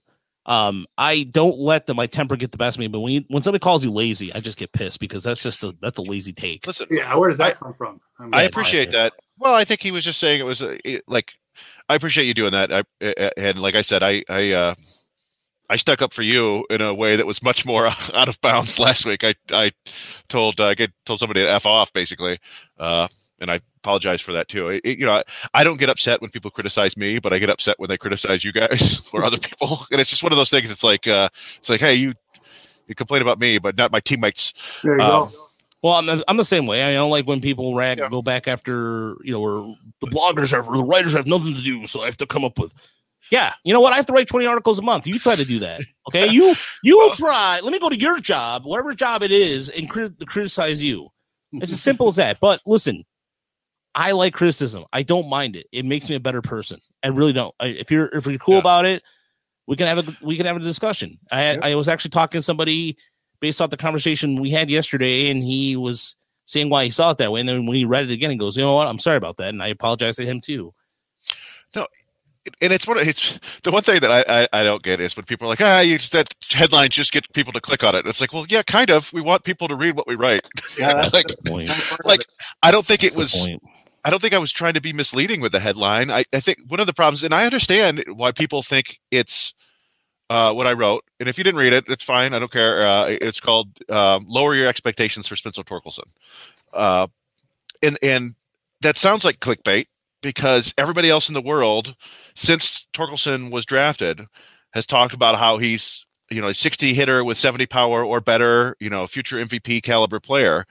Um, I don't let the, my temper get the best of me, but when you, when somebody calls you lazy, I just get pissed because that's just a that's a lazy take. listen, yeah. Where does that I- come from? I'm I appreciate that. Well, I think he was just saying it was uh, it- like I appreciate you doing that. I uh, and like I said, I I uh, I stuck up for you in a way that was much more out of bounds last week. I I told uh, I get- told somebody to f off basically, uh, and I apologize for that too. It, it- you know, I, I don't get upset when people criticize me, but I get upset when they criticize you guys or other people, and it's just one of those things. It's like uh, it's like hey you. You complain about me, but not my teammates. There you um, go. Well, I'm, I'm the same way. I don't like when people rag Yeah. go back after you know, or the bloggers have or the writers have nothing to do, so I have to come up with. Yeah, you know what? I have to write 20 articles a month. You try to do that, okay? You you Well- try. Let me go to your job, whatever job it is, and crit- criticize you. It's as simple as that. But listen, I like criticism. I don't mind it. It makes me a better person. I really don't. I, if you're if you're cool Yeah. about it, we can have a we can have a discussion. I Yep. I was actually talking to somebody based off the conversation we had yesterday, and he was saying why he saw it that way. And then when he read it again, he goes, "You know what? I'm sorry about that," and I apologize to him too. And it's one of it's the one thing that I, I I don't get is when people are like ah you just that headline just get people to click on it. It's like well yeah kind of we want people to read what we write. Yeah, that's like Point. like I don't think it That's the was. I don't think I was trying to be misleading with the headline. I, I think one of the problems, and I understand why people think it's uh, what I wrote. And if you didn't read it, it's fine. I don't care. Uh, it's called um, "Lower Your Expectations for Spencer Torkelson," uh, and and that sounds like clickbait because everybody else in the world, since Torkelson was drafted, has talked about how he's you know a 60 hitter with 70 power or better, you know, future MVP caliber player.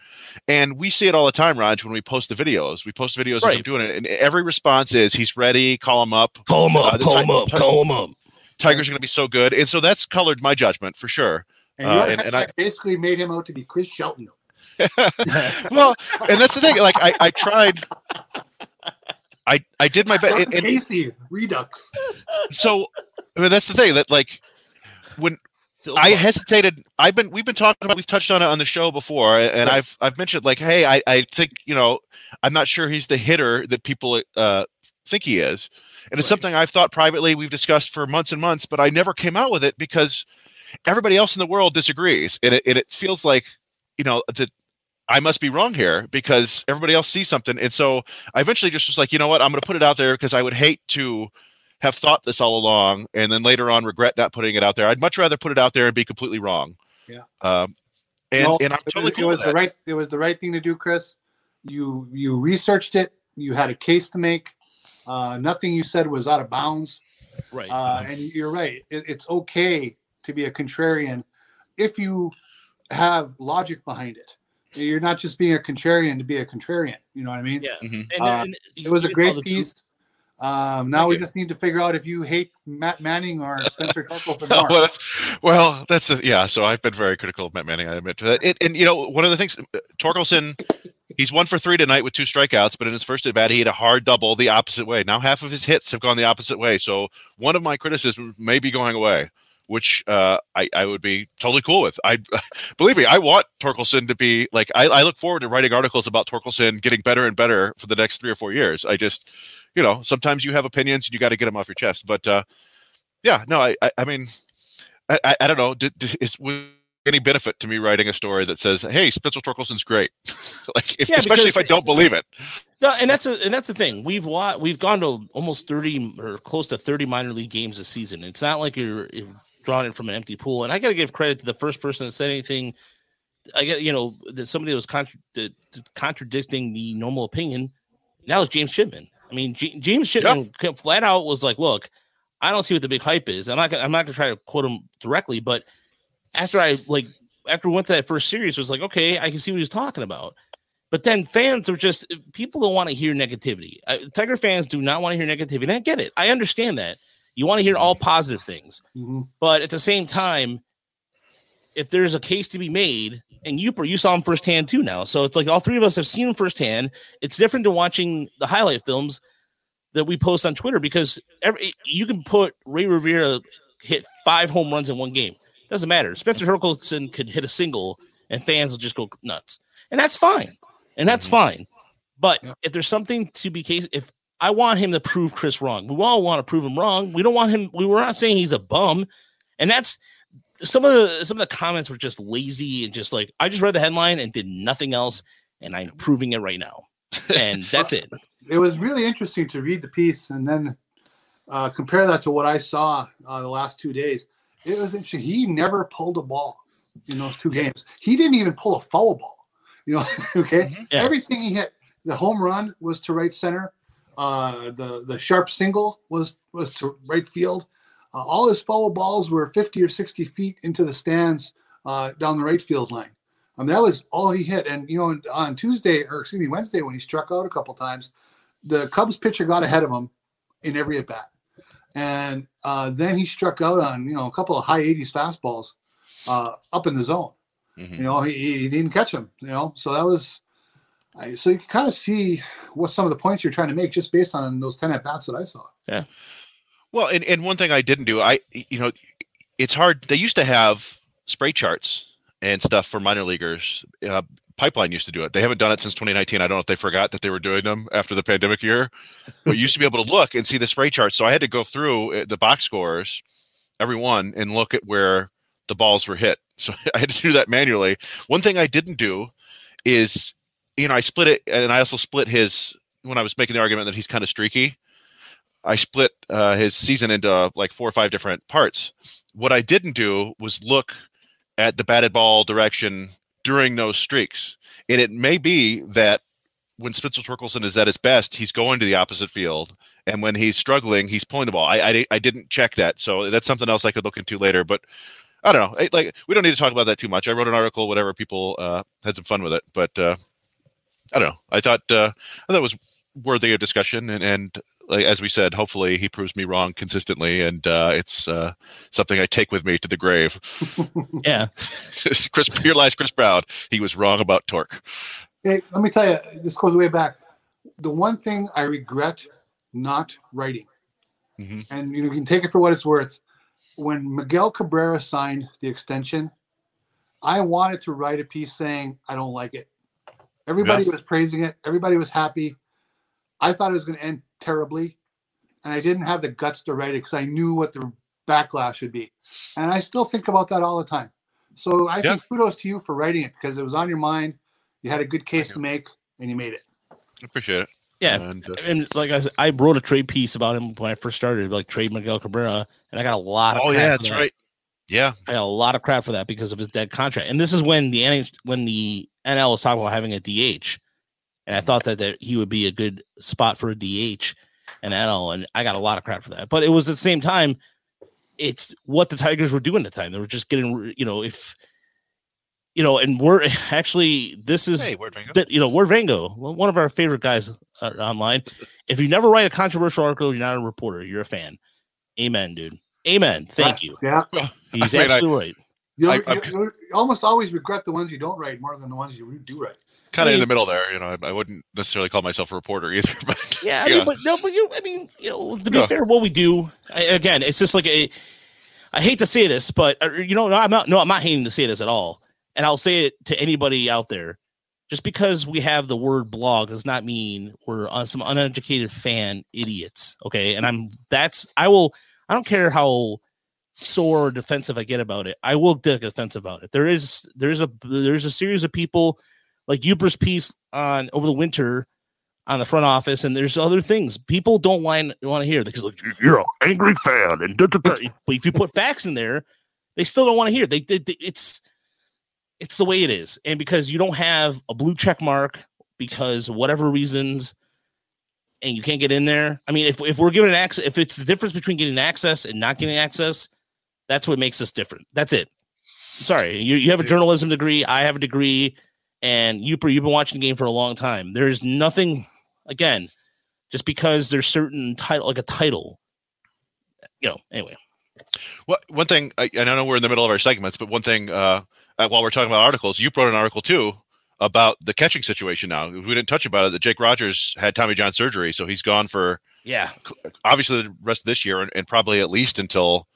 And we see it all the time, Raj, when we post the videos. We post videos of him doing it, and every response is he's ready, call him up. Call him up. Uh, call Ti- him up. Ti- Call him up. Tigers are going to be so good. And so that's colored my judgment for sure. And, Uh, and- and I- basically made him out to be Chris Shelton. well, and that's the thing. Like I, I tried. I I did my best. And, and Casey Redux. so I mean, that's the thing that like when Phil I Clark. hesitated. I've been we've been talking about we've touched on it on the show before, and Right. I've I've mentioned like, hey, I I think you know I'm not sure he's the hitter that people uh think he is, and it's Right. something I've thought privately. We've discussed for months and months, but I never came out with it because everybody else in the world disagrees, and it and it feels like you know that. I must be wrong here because everybody else sees something. And so I eventually just was like, you know what? I'm going to put it out there because I would hate to have thought this all along and then later on regret not putting it out there. I'd much rather put it out there and be completely wrong. Yeah. Um, and, Well, and I'm it was- totally it cool was with the that. right it was the right thing to do, Chris. You you researched it. You had a case to make. Uh, nothing you said was out of bounds. right. Uh, and you're right. It, it's okay to be a contrarian if you have logic behind it. You're not just being a contrarian to be a contrarian. You know what I mean? yeah. Mhm. And, uh, and It was a you get all great the- piece. Um, now Thank we you. just need to figure out if you hate Matt Manning or Spencer Torkelson well, more. that's well, that's a, yeah. So I've been very critical of Matt Manning. I admit to that. It, and you know, one of the things, uh, Torkelson, he's one for three tonight with two strikeouts, but in his first at bat, he had a hard double the opposite way. Now half of his hits have gone the opposite way. So one of my criticisms may be going away, which uh, I, I would be totally cool with. I believe me, I want Torkelson to be like. I, I look forward to writing articles about Torkelson getting better and better for the next three or four years. I just, you know, sometimes you have opinions and you got to get them off your chest. But uh, yeah, no, I, I, I mean, I, I, I don't know. Did, did, is any benefit to me writing a story that says, "Hey, Spencer Torkelson's great," like, if, Yeah, especially if I don't believe it. No, and that's a, and that's the thing. We've wa- we've gone to almost thirty or close to thirty minor league games this season. It's not like you're, you're it from an empty pool. And I got to give credit to the first person that said anything. I get you know that somebody was contra- that- that contradicting the normal opinion. That was James Shipman. I mean, J- James Shipman flat out was like, "Look, I don't see what the big hype is. I'm not gonna, I'm not gonna try to quote him directly, but after I like after we went to that first series, it was like, okay, I can see what he's talking about." But then fans are just people don't want to hear negativity. Uh, Tiger fans do not want to hear negativity. And I get it. I understand that. You want to hear all positive things. Mhm. But at the same time, if there's a case to be made, and you you saw him firsthand too now, so it's like all three of us have seen him firsthand. It's different than watching the highlight films that we post on Twitter because every you can put Rey Rivera hit five home runs in one game. Doesn't matter. Spencer Torkelson could hit a single, and fans will just go nuts, and that's fine, and that's fine. But if there's something to be case, if I want him to prove Chris wrong, we all want to prove him wrong. We don't want him. We were not saying he's a bum, and that's some of the some of the comments were just lazy and just like I just read the headline and did nothing else, and I'm proving it right now, and that's it. it was really interesting to read the piece and then uh, compare that to what I saw uh, the last two days. It was interesting. He never pulled a ball in those two games. He didn't even pull a foul ball. You know, okay. Yeah. Everything he hit, the home run was to right center. Uh, the the sharp single was was to right field. Uh, all his foul balls were 50 or 60 feet into the stands uh, down the right field line. Mean, that was all he hit. And you know, on Tuesday or excuse me, Wednesday when he struck out a couple times, the Cubs pitcher got ahead of him in every at bat, and uh, then he struck out on you know a couple of high 80s fastballs uh, up in the zone. Mhm. You know, he, he didn't catch him. You know, so that was. I- So you can kind of see what some of the points you're trying to make just based on those 10 at bats that I saw. Yeah. Well, and, and one thing I didn't do, I you know, it's hard. They used to have spray charts and stuff for minor leaguers uh, Pipeline used to do it. They haven't done it since 2019. I don't know if they forgot that they were doing them after the pandemic year, but you used to be able to look and see the spray charts. So I had to go through uh, the box scores, every one, and look at where the balls were hit. So I had to do that manually. One thing I didn't do is, you know, I split it, and I also split his when I was making the argument that he's kind of streaky. I split uh, his season into like four or five different parts. What I didn't do was look at the batted ball direction during those streaks. And it may be that when Spencer Torkelson is at his best, he's going to the opposite field. And when he's struggling, he's pulling the ball. I, I, I didn't check that. So that's something else I could look into later. But I don't know. like we don't need to talk about that too much. I wrote an article, whatever. People uh, had some fun with it, but uh, I don't know. I thought uh, I thought it was worthy of discussion, and and like as we said, hopefully he proves me wrong consistently, and uh, it's uh, something I take with me to the grave. Yeah. Chris, here lies Chris Brown. He was wrong about torque. Hey, let me tell you, this goes way back. The one thing I regret not writing, Mhm. and you, know, you can take it for what it's worth. When Miguel Cabrera signed the extension, I wanted to write a piece saying I don't like it. Everybody was praising it. Everybody was happy. I thought it was going to end terribly, and I didn't have the guts to write it because I knew what the backlash would be, and I still think about that all the time. So I Yeah. think kudos to you for writing it because it was on your mind. You had a good case to make, and you made it. I appreciate it. Yeah. And, uh, And like I said, I wrote a trade piece about him when I first started, like trade Miguel Cabrera, and I got a lot of oh crap yeah, for that's that. right. Yeah, I got a lot of crap for that because of his dead contract. And this is when the NH, when the NL was talking about having a DH, and I thought that, that he would be a good spot for a DH and NL, and I got a lot of crap for that. But it was at the same time, it's what the Tigers were doing at the time. They were just getting, you know, if you know, and we're actually this is hey, that you know we're Vango, one of our favorite guys uh, online. If you never write a controversial article, you're not a reporter. You're a fan. Amen, dude. Amen. Thank you. Yeah. He's I mean, I- absolutely right. You, I- you- I'm- you almost always regret the ones you don't write more than the ones you do write. kind of in mean- the middle there. You know, I, I wouldn't necessarily call myself a reporter either, but Yeah, I mean, but no, but you, I mean, you know, to be Yeah. fair, what we do I, again, it's just like a. I hate to say this, but uh, you know, no, I'm not. No, I'm not hating to say this at all, and I'll say it to anybody out there. Just because we have the word blog does not mean we're on some uneducated fan idiots. Okay, and I'm that's I will. I don't care how sore or defensive I get about it. I will get defensive about it. There is there's a there's a series of people like Yooper's piece on over the winter on the front office, and there's other things people don't want want to hear because like you're an angry fan, and da, da, da. but if you put facts in there, they still don't want to hear. They, they, they- it's it's the way it is, and because you don't have a blue check mark because whatever reasons, and you can't get in there. I mean, if if we're given access, if it's the difference between getting access and not getting access, that's what makes us different. That's it. Sorry, you you have a journalism degree, I have a degree, and you you've been watching the game for a long time. There's nothing again, just because there's certain title like a title. You know, anyway. What one thing? I, and I know we're in the middle of our segments, but one thing uh, uh, while we're talking about articles, you wrote an article too about the catching situation. Now we didn't touch about it. That Jake Rogers had Tommy John surgery, so he's gone for Yeah. obviously the rest of this year and, and probably at least until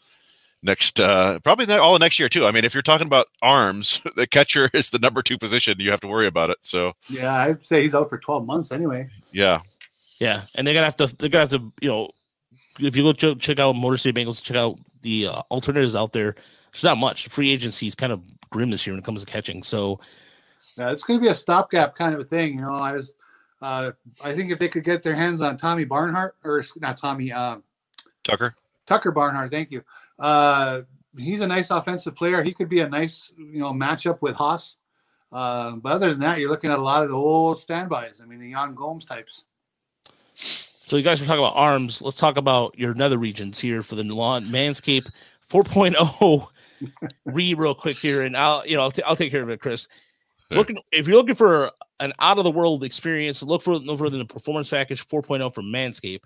next uh probably all of next year too i mean if you're talking about arms the catcher is the number two position you have to worry about it so Yeah, I'd say he's out for 12 months anyway. yeah Yeah, and they're gonna have to. They're gonna have to. You know, if you go check, check out Motor City Bengals, check out the uh, alternatives out there. There's not much. Free agency is kind of grim this year when it comes to catching. So Yeah, it's going to be a stopgap kind of a thing. You know, I was, uh, I think if they could get their hands on Tommy Barnhart or not Tommy, um, tucker Tucker Barnhart, thank you. Uh, he's a nice offensive player. He could be a nice, you know, matchup with Haase. Uh, but other than that, you're looking at a lot of the old standbys. I mean, the Yan Gomes types. So you guys were talking about arms. Let's talk about your nether regions here for the lawn Manscaped 4.0 read real quick here, and I'll you know I'll, t- I'll take care of it, Chris. Sure. Looking if you're looking for an out of the world experience, look for no further than the performance package 4.0 from Manscaped.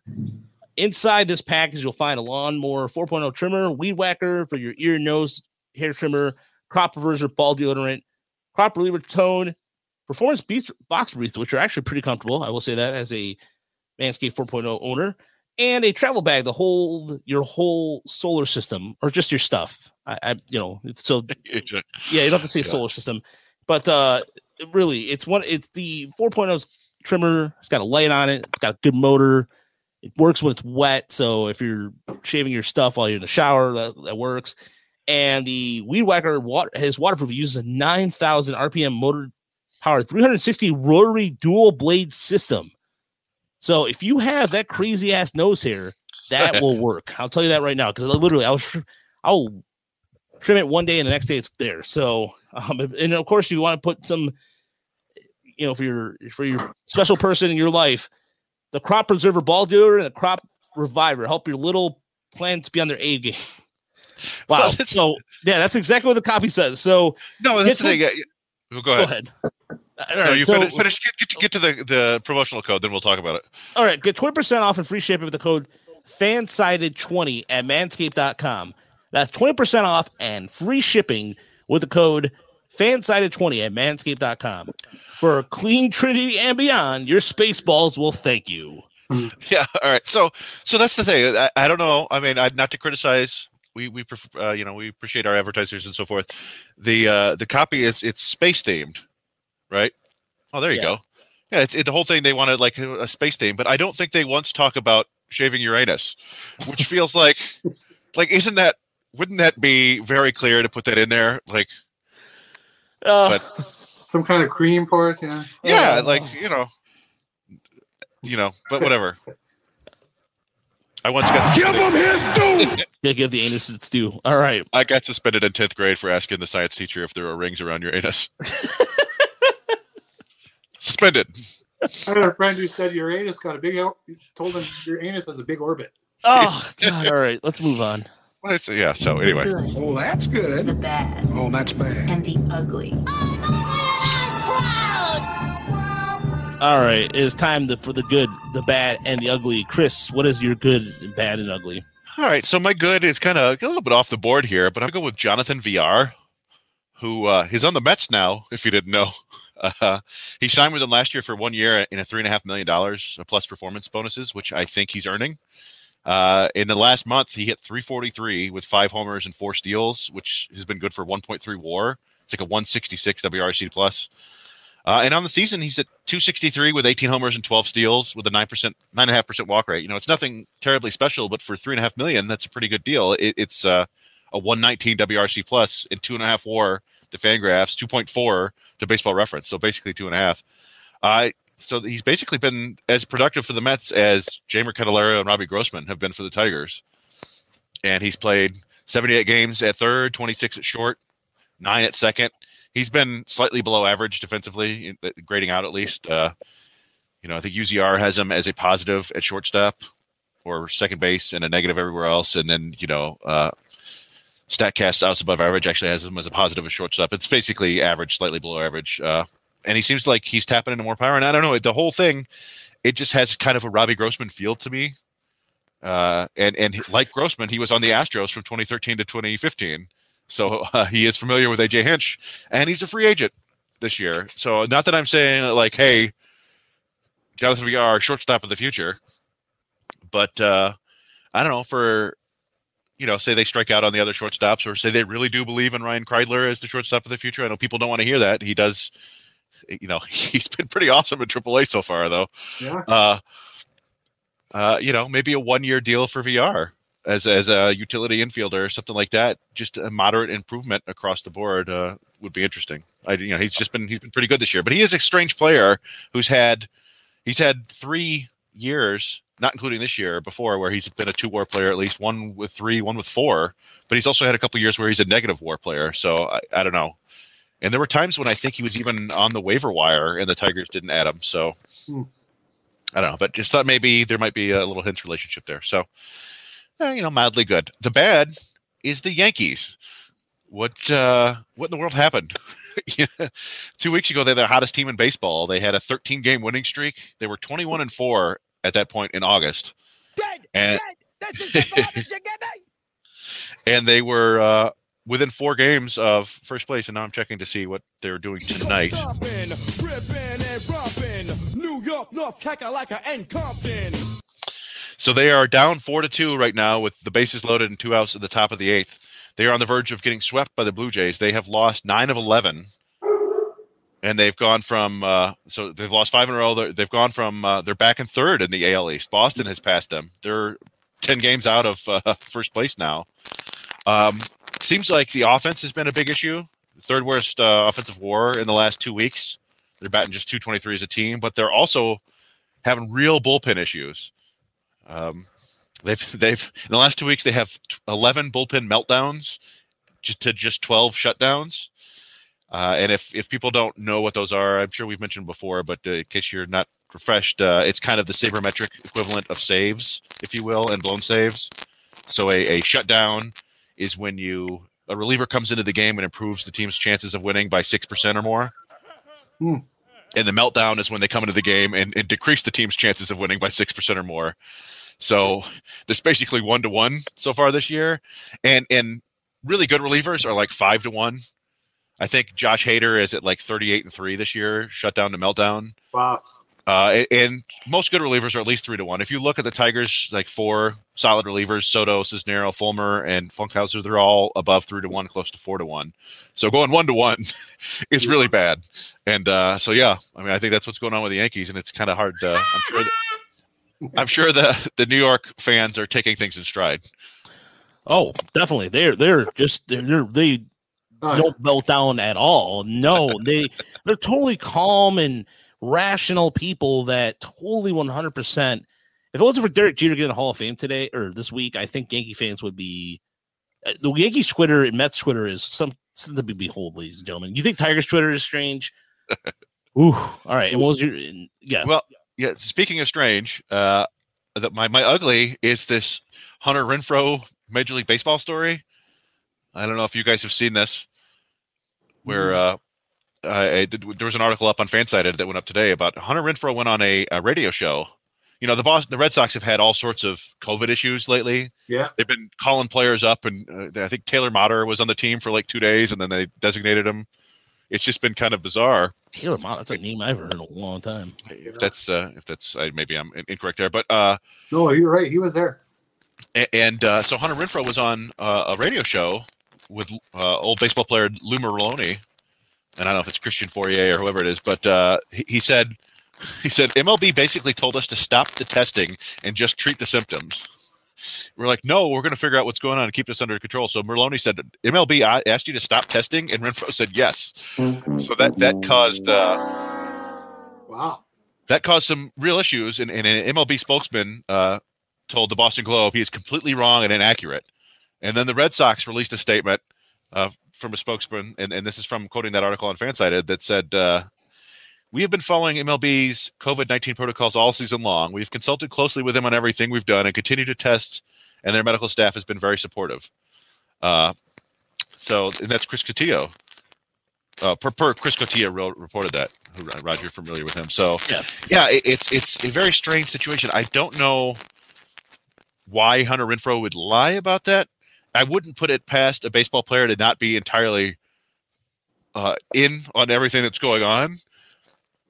Inside this package, you'll find a lawnmower 4.0 trimmer, weed whacker for your ear, nose, hair trimmer, crop preserver, ball deodorant, crop reviver tone, performance beast box briefs, which are actually pretty comfortable. I will say that as a Manscaped 4.0 owner, and a travel bag to hold your whole solar system or just your stuff. I, I you know, so yeah, you don't have to say Yeah. solar system, but uh really, it's one. It's the 4.0 trimmer. It's got a light on it. It's got a good motor. It works when it's wet. So if you're shaving your stuff while you're in the shower, that, that works. And the Weed Whacker water, his waterproof uses a 9,000 RPM motor powered 360 rotary dual blade system. So if you have that crazy ass nose hair, that will work. I'll tell you that right now because literally I'll sh- I'll trim it one day and the next day it's there. So um, and of course you want to put some, you know, for your for your special person in your life, the crop preserver ball deodorant and the crop reviver help your little plants be on their A game. Wow. Well, so yeah, that's exactly what the copy says. So No, that's the thing. uh, Go go ahead. ahead. All No, right, you so- finish, finish get, get, to, get to the, the promotional code, then we'll talk about it. All right, get 20% off and free shipping with the code fansided20 at manscaped.com. That's 20% off and free shipping with the code fansided20 at manscaped.com. For clean Trinity and beyond, your space balls will thank you. Yeah. All right. So, so that's the thing. I, I don't know. I mean, I, not to criticize. We we prefer, uh, you know we appreciate our advertisers and so forth. The uh, the copy is it's space themed, right? Oh, there you Yeah. go. Yeah, it's it, the whole thing. They wanted like a, a space theme, but I don't think they once talk about shaving Uranus, which feels like like isn't that wouldn't that be very clear to put that in there? Like, Uh, Some kind of cream for it. Yeah. yeah, Uh, like you know, you know, but whatever. I once got suspended. gotta give the anus its due. All right. I got suspended in tenth grade for asking the science teacher if there were rings around your anus. suspended. I had a friend who said your anus got a big. Told him your anus has a big orbit. Oh, God. All right. Let's move on. Well, it's, yeah. So anyway, Oh, that's good. the bad, Oh, that's bad. and the ugly. All right. It's time to, for the good, the bad, and the ugly. Chris, what is your good, bad, and ugly? all right. So my good is kind of a little bit off the board here, but I'm gonna go with Jonathan Villar, who uh, he's on the Mets now. If you didn't know, uh, he signed with them last year for one year in a three and a half million dollars plus performance bonuses, which I think he's earning. Uh, in the last month, he hit 343 with five homers and four steals, which has been good for 1.3 WAR. It's like a 166 WRC plus. Uh, and on the season, he's at 263 with 18 homers and 12 steals with a nine percent, nine and a half percent walk rate. You know, it's nothing terribly special, but for three and a half million, that's a pretty good deal. It, it's uh, a 119 WRC plus and two and a half WAR to Fangraphs, 2.4 to Baseball Reference, so basically two and a half. Uh, so he's basically been as productive for the Mets as Jeimer Candelario and Robbie Grossman have been for the Tigers. And he's played 78 games at third, 26 at short, nine at second. He's been slightly below average defensively, uh, grading out at least. Uh, you know, I think UZR has him as a positive at shortstop or second base and a negative everywhere else. And then, you know, uh, StatCast outs above average actually has him as a positive at shortstop. It's basically average, slightly below average. Uh, and he seems like he's tapping into more power. And I don't know, the whole thing, it just has kind of a Robbie Grossman feel to me. Uh, and and like Grossman, he was on the Astros from 2013 to 2015, so uh, he is familiar with AJ Hinch, and he's a free agent this year. So not that I'm saying like, hey, Jonathan Villar, shortstop of the future, but uh, I don't know for you know, say they strike out on the other shortstops, or say they really do believe in Ryan Kreidler as the shortstop of the future. I know people don't want to hear that. He does, you know, he's been pretty awesome in AAA so far, though. Yeah. Uh, uh, you know, maybe a one-year deal for Villar as as a utility infielder or something like that. Just a moderate improvement across the board uh, would be interesting. I, you know, he's just been he's been pretty good this year, but he is a strange player who's had he's had three years, not including this year, before where he's been a two-war player at least, one with three, one with four. But he's also had a couple years where he's a negative WAR player. So I, I don't know. And there were times when I think he was even on the waiver wire, and the Tigers didn't add him. So Hmm. I don't know, but just thought maybe there might be a little hint relationship there. So eh, you know, mildly good. The bad is the Yankees. What uh, what in the world happened? Two weeks ago, they're the hottest team in baseball. They had a 13 game winning streak. They were 21 and four at that point in August, Dead, and and they were uh, within four games of first place. And now I'm checking to see what they're doing tonight. New York, North Kakalaka, and Compton. So they are down four to two right now with the bases loaded and two outs at the top of the eighth. They are on the verge of getting swept by the Blue Jays. They have lost nine of eleven and they've gone from uh, so they've lost five in a row. They're- They've gone from uh, they're back in third in the AL East. Boston has passed them. They're ten games out of uh, first place now. Um, seems like the offense has been a big issue. Third worst uh, offensive WAR in the last two weeks. They're batting just 223 as a team, but they're also having real bullpen issues. Um, they've they've in the last two weeks they have 11 bullpen meltdowns, just to just 12 shutdowns. Uh, and if if people don't know what those are, I'm sure we've mentioned before, but uh, in case you're not refreshed, uh, it's kind of the sabermetric equivalent of saves, if you will, and blown saves. So a, a shutdown is when you a reliever comes into the game and improves the team's chances of winning by six percent or more. Hmm. And the meltdown is when they come into the game and, and decrease the team's chances of winning by six percent or more. So there's basically one to one so far this year, and and really good relievers are like five to one. I think Josh Hader is at like 38 and three this year, shut down to meltdown. Wow. Uh, and most good relievers are at least three to one. If you look at the Tigers, like four solid relievers, Soto, Cisnero, Fulmer, and Funkhouser, they're all above three to one, close to four to one. So going one to one is really bad. And uh, so, yeah, I mean, I think that's what's going on with the Yankees, and it's kind of hard. To, I'm sure. That, I'm sure the the New York fans are taking things in stride. Oh, definitely. They're they're just they're, they're they don't melt down at all. No, they they're totally calm and rational people that totally one hundred percent. If it wasn't for Derek Jeter getting the Hall of Fame today or this week, I think Yankee fans would be uh, the Yankees Twitter and Mets Twitter is some something to be behold, ladies and gentlemen. You think Tigers Twitter is strange? Ooh, all right. And what was your yeah? Well, yeah. Speaking of strange, uh, that my my ugly is this Hunter Renfroe Major League Baseball story. I don't know if you guys have seen this, where uh, I, I did, there was an article up on Fansided that went up today about Hunter Renfroe went on a, a radio show. You know, the Boston, the Red Sox have had all sorts of COVID issues lately. Yeah. They've been calling players up, and uh, I think Taylor Motter was on the team for like two days, and then they designated him. It's just been kind of bizarre. Taylor Mott, that's a name I've heard in a long time. If that's uh, if that's uh, maybe I'm incorrect there, but uh, No, you're right. He was there. A- and uh, so Hunter Renfroe was on uh, a radio show with uh, old baseball player Lou Merloni, and I don't know if it's Christian Fauria or whoever it is, but uh, he, he said he said MLB basically told us to stop the testing and just treat the symptoms. We're like, no, we're going to figure out what's going on and keep this under control. So Merloni said, MLB a- asked you to stop testing, and Renfroe said yes. So that that caused. Uh, Wow. that caused some real issues. And, and an MLB spokesman uh, told the Boston Globe he is completely wrong and inaccurate. And then the Red Sox released a statement uh, from a spokesman, and, and this is from quoting that article on Fansided that said, uh, "We have been following MLB's COVID nineteen protocols all season long. We've consulted closely with them on everything we've done, and continue to test. And their medical staff has been very supportive." Uh, so, and that's Chris Cotillo. Uh, per, per Chris Cotillo wrote, reported that. Who- Roger, you're familiar with him, so Yeah. yeah, it, it's it's a very strange situation. I don't know why Hunter Renfroe would lie about that. I wouldn't put it past a baseball player to not be entirely uh, in on everything that's going on.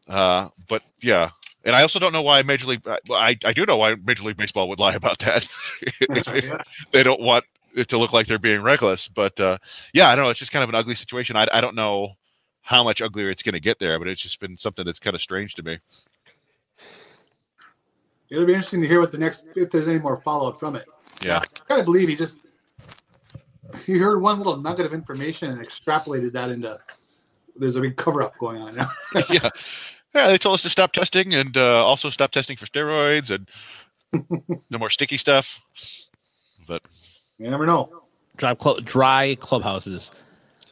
Uh, but yeah, and I also don't know why Major League. I I do know why Major League Baseball would lie about that. If- if they don't want it to look like they're being reckless. But uh, yeah, I don't know. It's just kind of an ugly situation. I I don't know how much uglier it's going to get there, but it's just been something that's kind of strange to me. It'll be interesting to hear what the next if there's any more follow up from it. Yeah. I kind of believe he just he heard one little nugget of information and extrapolated that into there's a big cover up going on now. yeah. Yeah, they told us to stop testing and uh, also stop testing for steroids and no more sticky stuff. But You never know. Dry, cl- dry clubhouses.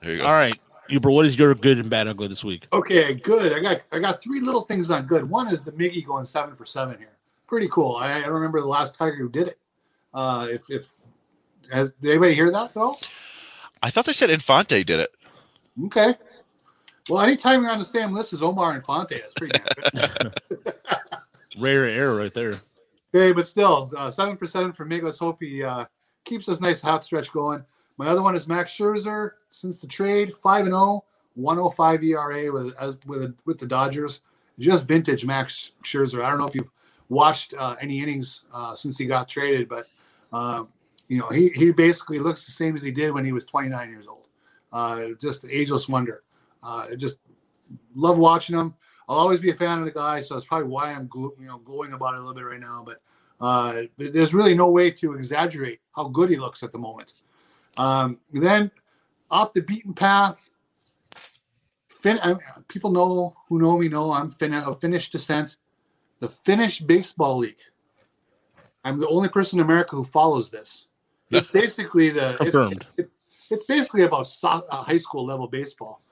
there you go. All right, Yooper. What is your good and bad ugly this week? Okay, good. I got I got three little things on good. One is the Miggy going seven for seven here. Pretty cool. I, I remember the last Tiger who did it. Uh, if if has did anybody hear that though? I thought they said Infante did it. Okay. Well, anytime you're on the same list as Omar Infante, that's pretty good. Rare air right there. Hey, but still, uh, seven for seven for Mig. Let's hope he uh, keeps this nice hot stretch going. My other one is Max Scherzer. Since the trade, five and 0, 105 ERA with as, with with the Dodgers. Just vintage Max Scherzer. I don't know if you've watched uh, any innings uh, since he got traded, but um, you know he he basically looks the same as he did when he was 29 years old. Uh, just ageless wonder. Uh, just love watching him. I'll always be a fan of the guy, so that's probably why I'm glo- you know glowing about it a little bit right now. But uh, there's really no way to exaggerate how good he looks at the moment. Um, then off the beaten path, fin- I, people know who know me know I'm fin- of Finnish descent. The Finnish Baseball League. I'm the only person in America who follows this. It's basically the it's- Confirmed. it- it's basically about so- uh, high school level baseball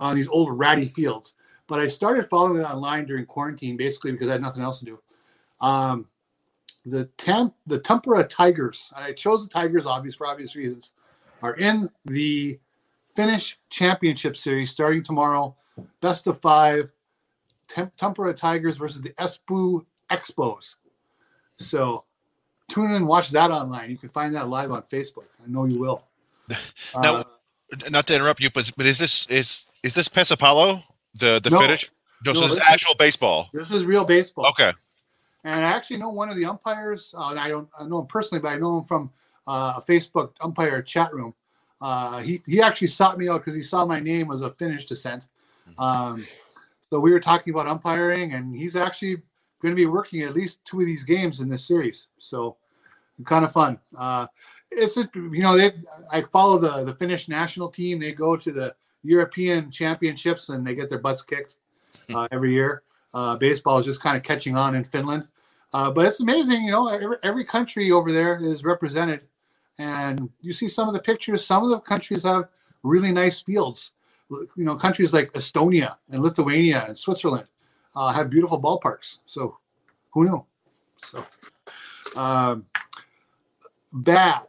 on these old ratty fields. But I started following it online during quarantine, basically because I had nothing else to do. Um, the Tam- the Tampere Tigers. I chose the Tigers, obvious for obvious reasons, are in the Finnish Championship Series starting tomorrow. Best of five. Tem- Tampere Tigers versus the Espoo Expos. So tune in and watch that online. You can find that live on Facebook. I know you will. Now, Uh, not to interrupt you, but but is this is is this Pesäpallo the the No. Finnish? No, No, this is this is- actual baseball. this is real baseball. Okay. And I actually know one of the umpires. Uh, I don't I know him personally, but I know him from uh, a Facebook umpire chat room. Uh, he he actually sought me out because he saw my name was a Finnish descent. Um, so we were talking about umpiring, and he's actually going to be working at least two of these games in this series. So kind of fun. Uh, it's a, you know they I follow the the Finnish national team. They go to the European Championships and they get their butts kicked uh, every year. Uh, baseball is just kind of catching on in Finland. Uh, but it's amazing, you know, every, every country over there is represented. And you see some of the pictures, some of the countries have really nice fields. You know, countries like Estonia and Lithuania and Switzerland uh, have beautiful ballparks. So who knew? So um, bad.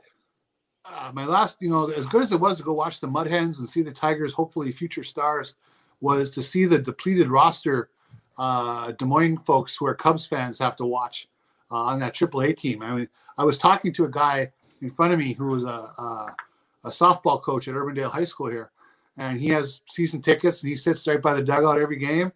Uh, my last, you know, as good as it was to go watch the Mud Hens and see the Tigers, hopefully future stars, was to see the depleted roster uh, Des Moines folks who are Cubs fans have to watch uh, on that AAA team. I mean, I was talking to a guy in front of me who was a, a, a softball coach at Urbandale High School here, and he has season tickets and he sits right by the dugout every game.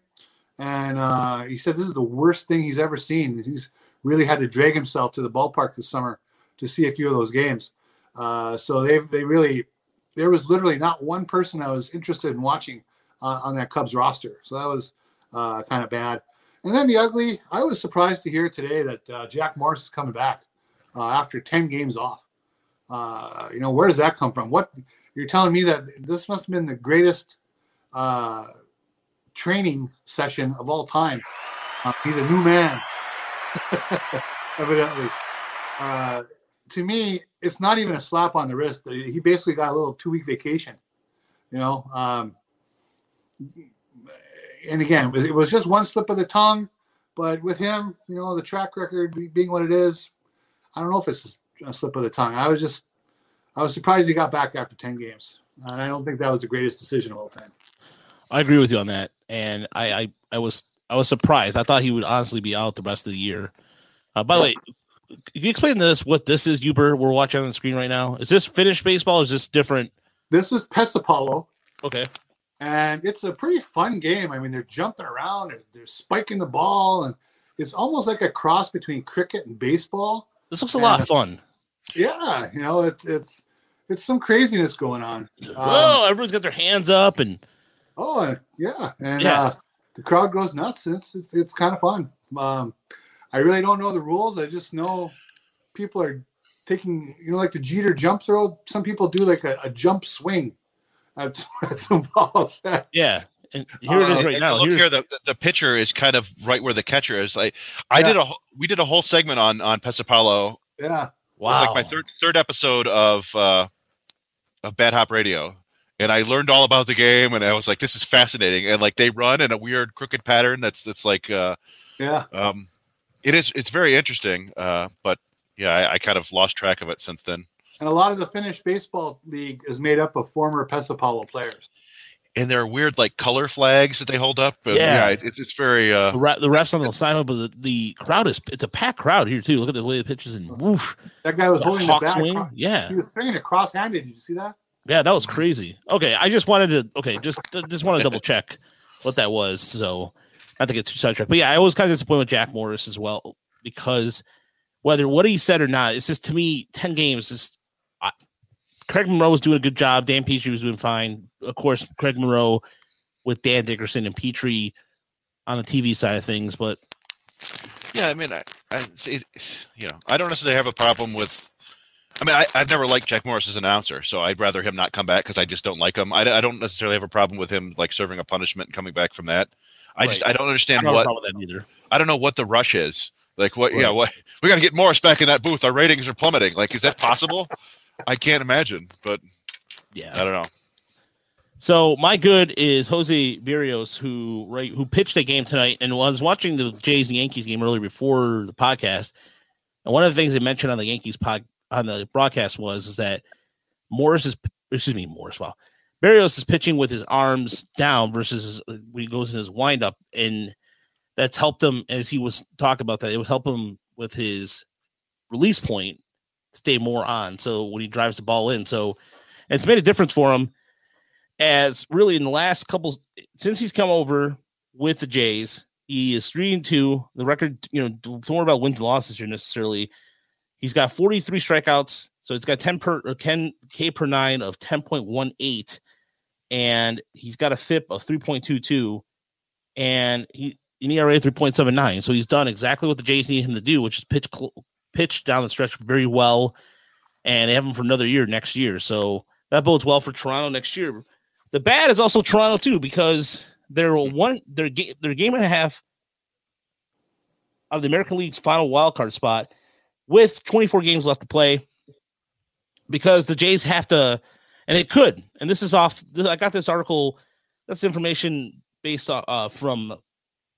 And uh, he said this is the worst thing he's ever seen. He's really had to drag himself to the ballpark this summer to see a few of those games. Uh, so they they really there was literally not one person I was interested in watching uh, on that Cubs roster. So that was uh, kind of bad. And then the ugly, I was surprised to hear today that uh, Jack Morris is coming back uh, after 10 games off. You know, where does that come from? What you're telling me that this must have been the greatest training session of all time. Uh, he's a new man, evidently. Uh, to me, it's not even a slap on the wrist. He basically got a little two week vacation, you know. Um, and again, it was just one slip of the tongue. But with him, you know, the track record being what it is, I don't know if it's a slip of the tongue. I was just, I was surprised he got back after 10 games. And I don't think that was the greatest decision of all time. I agree with you on that, and I, I, I was, I was surprised. I thought he would honestly be out the rest of the year. Uh, by the way, can you explain this? What this is, Yooper? We're watching on the screen right now. Is this Finnish baseball? Or is this different? This is Pesäpallo. Okay. and it's a pretty fun game. I mean, they're jumping around, they're, they're spiking the ball, and it's almost like a cross between cricket and baseball. This looks a lot of fun. Yeah, you know, it's it's it's some craziness going on. Um, Whoa! Everyone's got their hands up, and oh, uh, yeah, and Yeah. Uh, the crowd goes nuts. It's it's, it's kind of fun. Um, I really don't know the rules. I just know people are taking, you know, like the Jeter jump throw. Some people do like a, a jump swing at, at some balls. yeah, and here it is right and now. Look Here's- here, the, the the pitcher is kind of right where the catcher is. Like I Yeah. did a we did a whole segment on on Pesäpallo. yeah, It was wow. like my third third episode of uh of Bad Hop Radio. And I learned all about the game and I was like, this is fascinating. And like they run in a weird crooked pattern that's that's like uh yeah. um it is it's very interesting. Uh but yeah, I, I kind of lost track of it since then. And a lot of the Finnish baseball league is made up of former Pesäpallo players. And there are weird like color flags that they hold up. And, Yeah. yeah, it's it's, it's very uh the, re- the refs on the side, but the, the crowd is it's a packed crowd here too. Look at the way the pitches and woof. That guy was The holding hawk the bat. swing. across- Yeah, He was swinging it cross-handed. Did you see that? Yeah, that was crazy. Okay, I just wanted to okay, just just want to double check what that was. So not to get too sidetracked, but yeah, I was kind of disappointed with Jack Morris as well because whether what he said or not, it's just to me ten games is. I, Craig Monroe was doing a good job. Dan Petry was doing fine. Of course, Craig Monroe with Dan Dickerson and Petry on the TV side of things. But Yeah, I mean, I, I see, you know, I don't necessarily have a problem with. I mean, I, I've never liked Jack Morris as an announcer, so I'd rather him not come back because I just don't like him. I, I don't necessarily have a problem with him like serving a punishment and coming back from that. I just I don't I understand don't what that either. I don't know what the rush is. Like what? Yeah, what? We got to get Morris back in that booth. Our ratings are plummeting. Like, is that possible? I can't imagine, but Yeah. I don't know. So my good is Jose Berrios, who right who pitched a game tonight, and was watching the Jays and Yankees game earlier before the podcast. And one of the things they mentioned on the Yankees pod on the broadcast was is that Morris is excuse me Morris. Wow, Berrios is pitching with his arms down versus when he goes in his windup, and that's helped him as he was talking about that. It would help him with his release point stay more on. So when he drives the ball in, so it's made a difference for him as really in the last couple since he's come over with the Jays, he is three and two. The record, you know, don't worry about wins and losses here necessarily. He's got 43 strikeouts, so it's got 10 per or 10 K per nine of 10.18, and he's got a FIP of 3.22, and he an ERA of 3.79. So he's done exactly what the Jays need him to do, which is pitch pitch down the stretch very well, and they have him for another year next year. So that bodes well for Toronto next year. The bad is also Toronto too because they're hmm. one their game their game and a half of the American League's final wild card spot with 24 games left to play because the Jays have to and it could and this is off I got this article that's information based on uh, from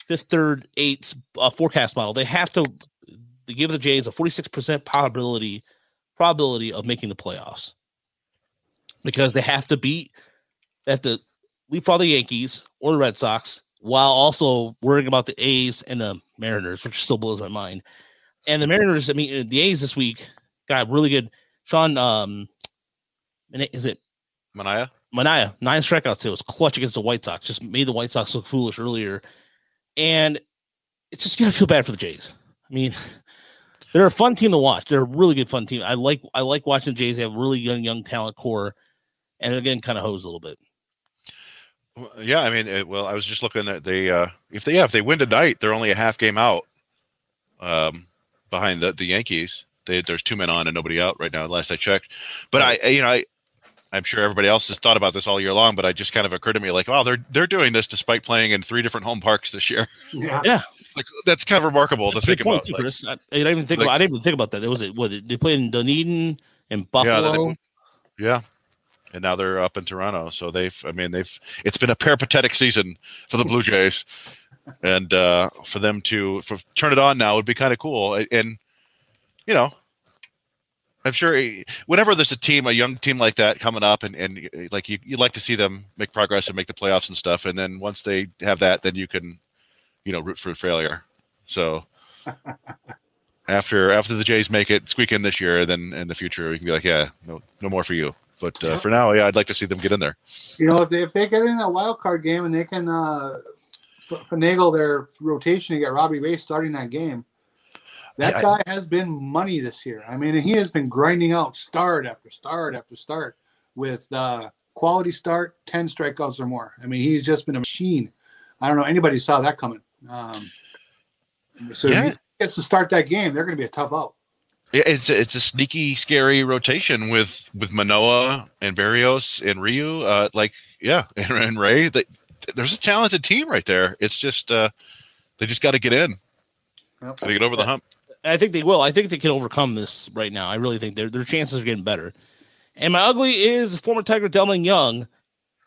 fifth third eights uh, forecast model they have to, to give the Jays a 46% probability probability of making the playoffs because they have to beat they have to leapfrog the Yankees or the Red Sox while also worrying about the A's and the Mariners, which still blows my mind. And the Mariners, I mean, the A's this week got really good. Sean, um, is it Manaea? Manaea? Nine strikeouts. It was clutch against the White Sox. Just made the White Sox look foolish earlier, and it's just gonna feel bad for the Jays. I mean, they're a fun team to watch. They're a really good fun team. I like I like watching the Jays. They have really young young talent core, and again, kind of hose a little bit. Yeah, I mean, it, well, I was just looking at they uh if they yeah if they win tonight, they're only a half game out, um, behind the the Yankees. They, there's two men on and nobody out right now. Last I checked, but I I- you know I. I'm sure everybody else has thought about this all year long, but I just kind of occurred to me like, wow, they're they're doing this despite playing in three different home parks this year. Yeah. It's like that's kind of remarkable That's to think about. too, Like, Chris. I, I didn't even think like- about. I didn't even think about that. There was it. What they played in Dunedin and Yeah, Buffalo. they- yeah, and now they're up in Toronto. So they've, I mean, they've. It's been a peripatetic season for the Blue Jays, and uh, for them to for, turn it on now would be kind of cool. A- And you know, I'm sure eh, whenever there's a team, a young team like that coming up, and and eh, like you, you like to see them make progress and make the playoffs and stuff. And then once they have that, then you can, you know, root for failure. So. After after the Jays make it squeak in this year, then in the future we can be like, yeah, no no more for you. But uh, for now, yeah, I'd like to see them get in there. You know, if they, if they get in that wild card game and they can uh, finagle their rotation to get Robbie Ray starting that game, that Yeah, I- guy has been money this year. I mean, he has been grinding out start after start after start with uh, quality start, 10 strikeouts or more. I mean, he's just been a machine. I don't know anybody saw that coming. Um, so Yeah. if he gets to start that game, they're going to be a tough out. Yeah, It's it's a sneaky, scary rotation with with Manoah and Berrios and Ryu. Uh, like yeah, and, and Ray. They, there's a talented team right there. It's just uh, they just got to get in, got to get over the hump. I think they will. I think they can overcome this right now. I really think their their chances are getting better. And my ugly is former Tiger Delmon Young,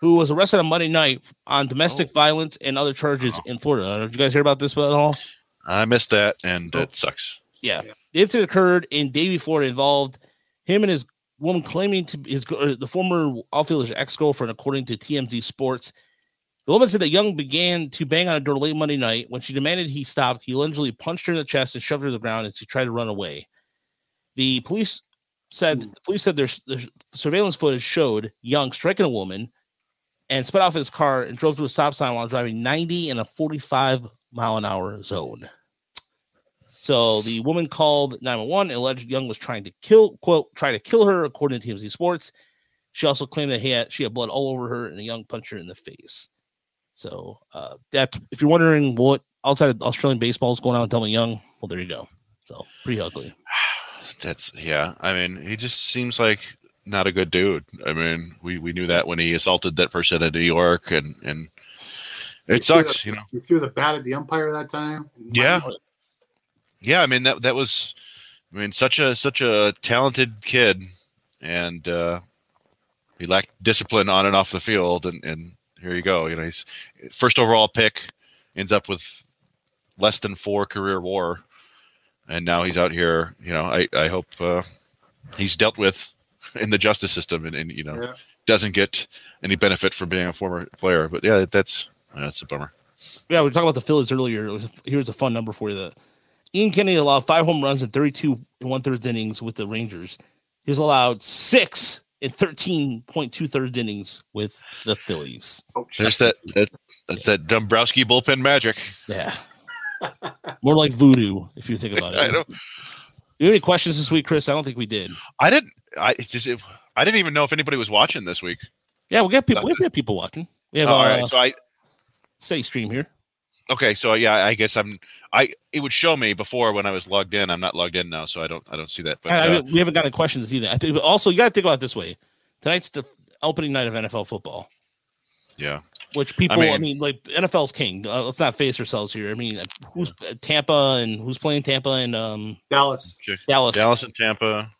who was arrested on Monday night on domestic Oh. violence and other charges in Florida. Did you guys hear about this at all? I missed that, and Oh. it sucks. Yeah. The incident occurred in Davie, Florida, involved him and his woman claiming to be his uh, the former outfielder's ex girlfriend, according to TMZ Sports. The woman said that Young began to bang on a door late Monday night. When she demanded he stop, he allegedly punched her in the chest and shoved her to the ground as she tried to run away. The police said hmm. the police said there's, there's surveillance footage showed Young striking a woman and sped off his car and drove through a stop sign while driving 90 in a 45 mile an hour zone. So the woman called 911 and alleged Young was trying to kill, quote, try to kill her, according to TMZ Sports. She also claimed that he had, she had blood all over her and the Young punched her in the face. So uh, that if you're wondering what outside of Australian baseball is going on with Delmon Young, well, there you go. So pretty ugly. That's yeah. I mean, he just seems like not a good dude. I mean, we we knew that when he assaulted that person in New York, and and it sucks, you know. He threw the bat at the umpire that time. Yeah. Yeah, I mean that that was, I mean, such a such a talented kid, and uh, he lacked discipline on and off the field, and and here you go. You know, he's first overall pick, ends up with less than four career WAR, and now he's out here. You know, I I hope uh, he's dealt with in the justice system, and, and you know Yeah. doesn't get any benefit from being a former player. But yeah, that's that's a bummer. Yeah, we were talking about the Phillies earlier. It was, here's a fun number for you. The Ian Kennedy allowed five home runs in 32 and one third innings with the Rangers. He's allowed six in 13.2 third innings with the Phillies. There's that that that's that Dombrowski bullpen magic. Yeah. More like voodoo, if you think about it. I it. know. You have any questions this week, Chris? I don't think we did. I didn't. I just. It, I didn't even know if anybody was watching this week. Yeah, we got people. We have people watching. We have Oh, uh, all right. So I. steady stream here. Okay. So yeah, I guess I'm. I it would show me before when I was logged in. I'm not logged in now, so I don't. I don't see that. But I- I uh, mean, we haven't gotten questions either. I think, but also, you got to think about it this way: tonight's the opening night of NFL football, yeah. which people, I mean, mean- like NFL's king. Uh, let's not face ourselves here. I mean, who's uh, Tampa and who's playing Tampa and um, Dallas. Dallas? Dallas and Tampa.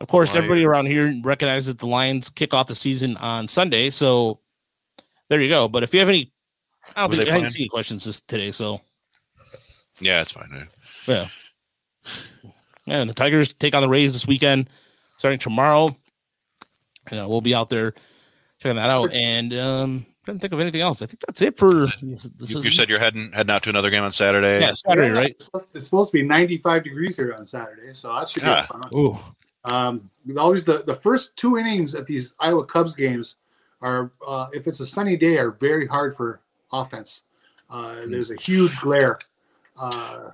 Of course, Lions. everybody around here recognizes that the Lions kick off the season on Sunday. So there you go. But if you have any, I don't Were think they I haven't playing? seen any questions this today. So Yeah, it's fine. man. yeah, yeah. And the Tigers take on the Rays this weekend, starting tomorrow. You know, we'll be out there checking that out. And um, trying to think of anything else. I think that's it for this You, you said you're heading heading out to another game on Saturday. yeah Saturday, Yeah, right? It's supposed- to be 95 degrees here on Saturday, so that should be Yeah. fun. Ooh, Um, always the, the first two innings at these Iowa Cubs games are, uh, if it's a sunny day, are very hard for offense. Uh, there's a huge glare uh,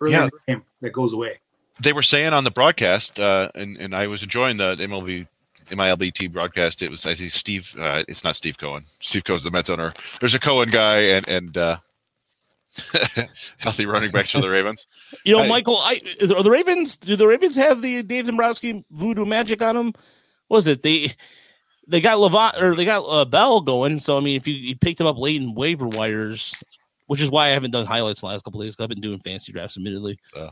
early Yeah. in the game that goes away. They were saying on the broadcast, uh, and and I was enjoying the MLB MILBT broadcast. It was I think Steve. Uh, it's not Steve Cohen. Steve Cohen's the Mets owner. There's a Cohen guy and and uh, healthy running backs for the Ravens. you know, I- Michael. I is- are the Ravens. Do the Ravens have the Dave Dombrowski voodoo magic on them? What was it they? They got Levant or they got uh, Bell going. So I mean, if you, you picked him up late in waiver wires, which is why I haven't done highlights the last couple of days. I've been doing fancy drafts, admittedly. Oh.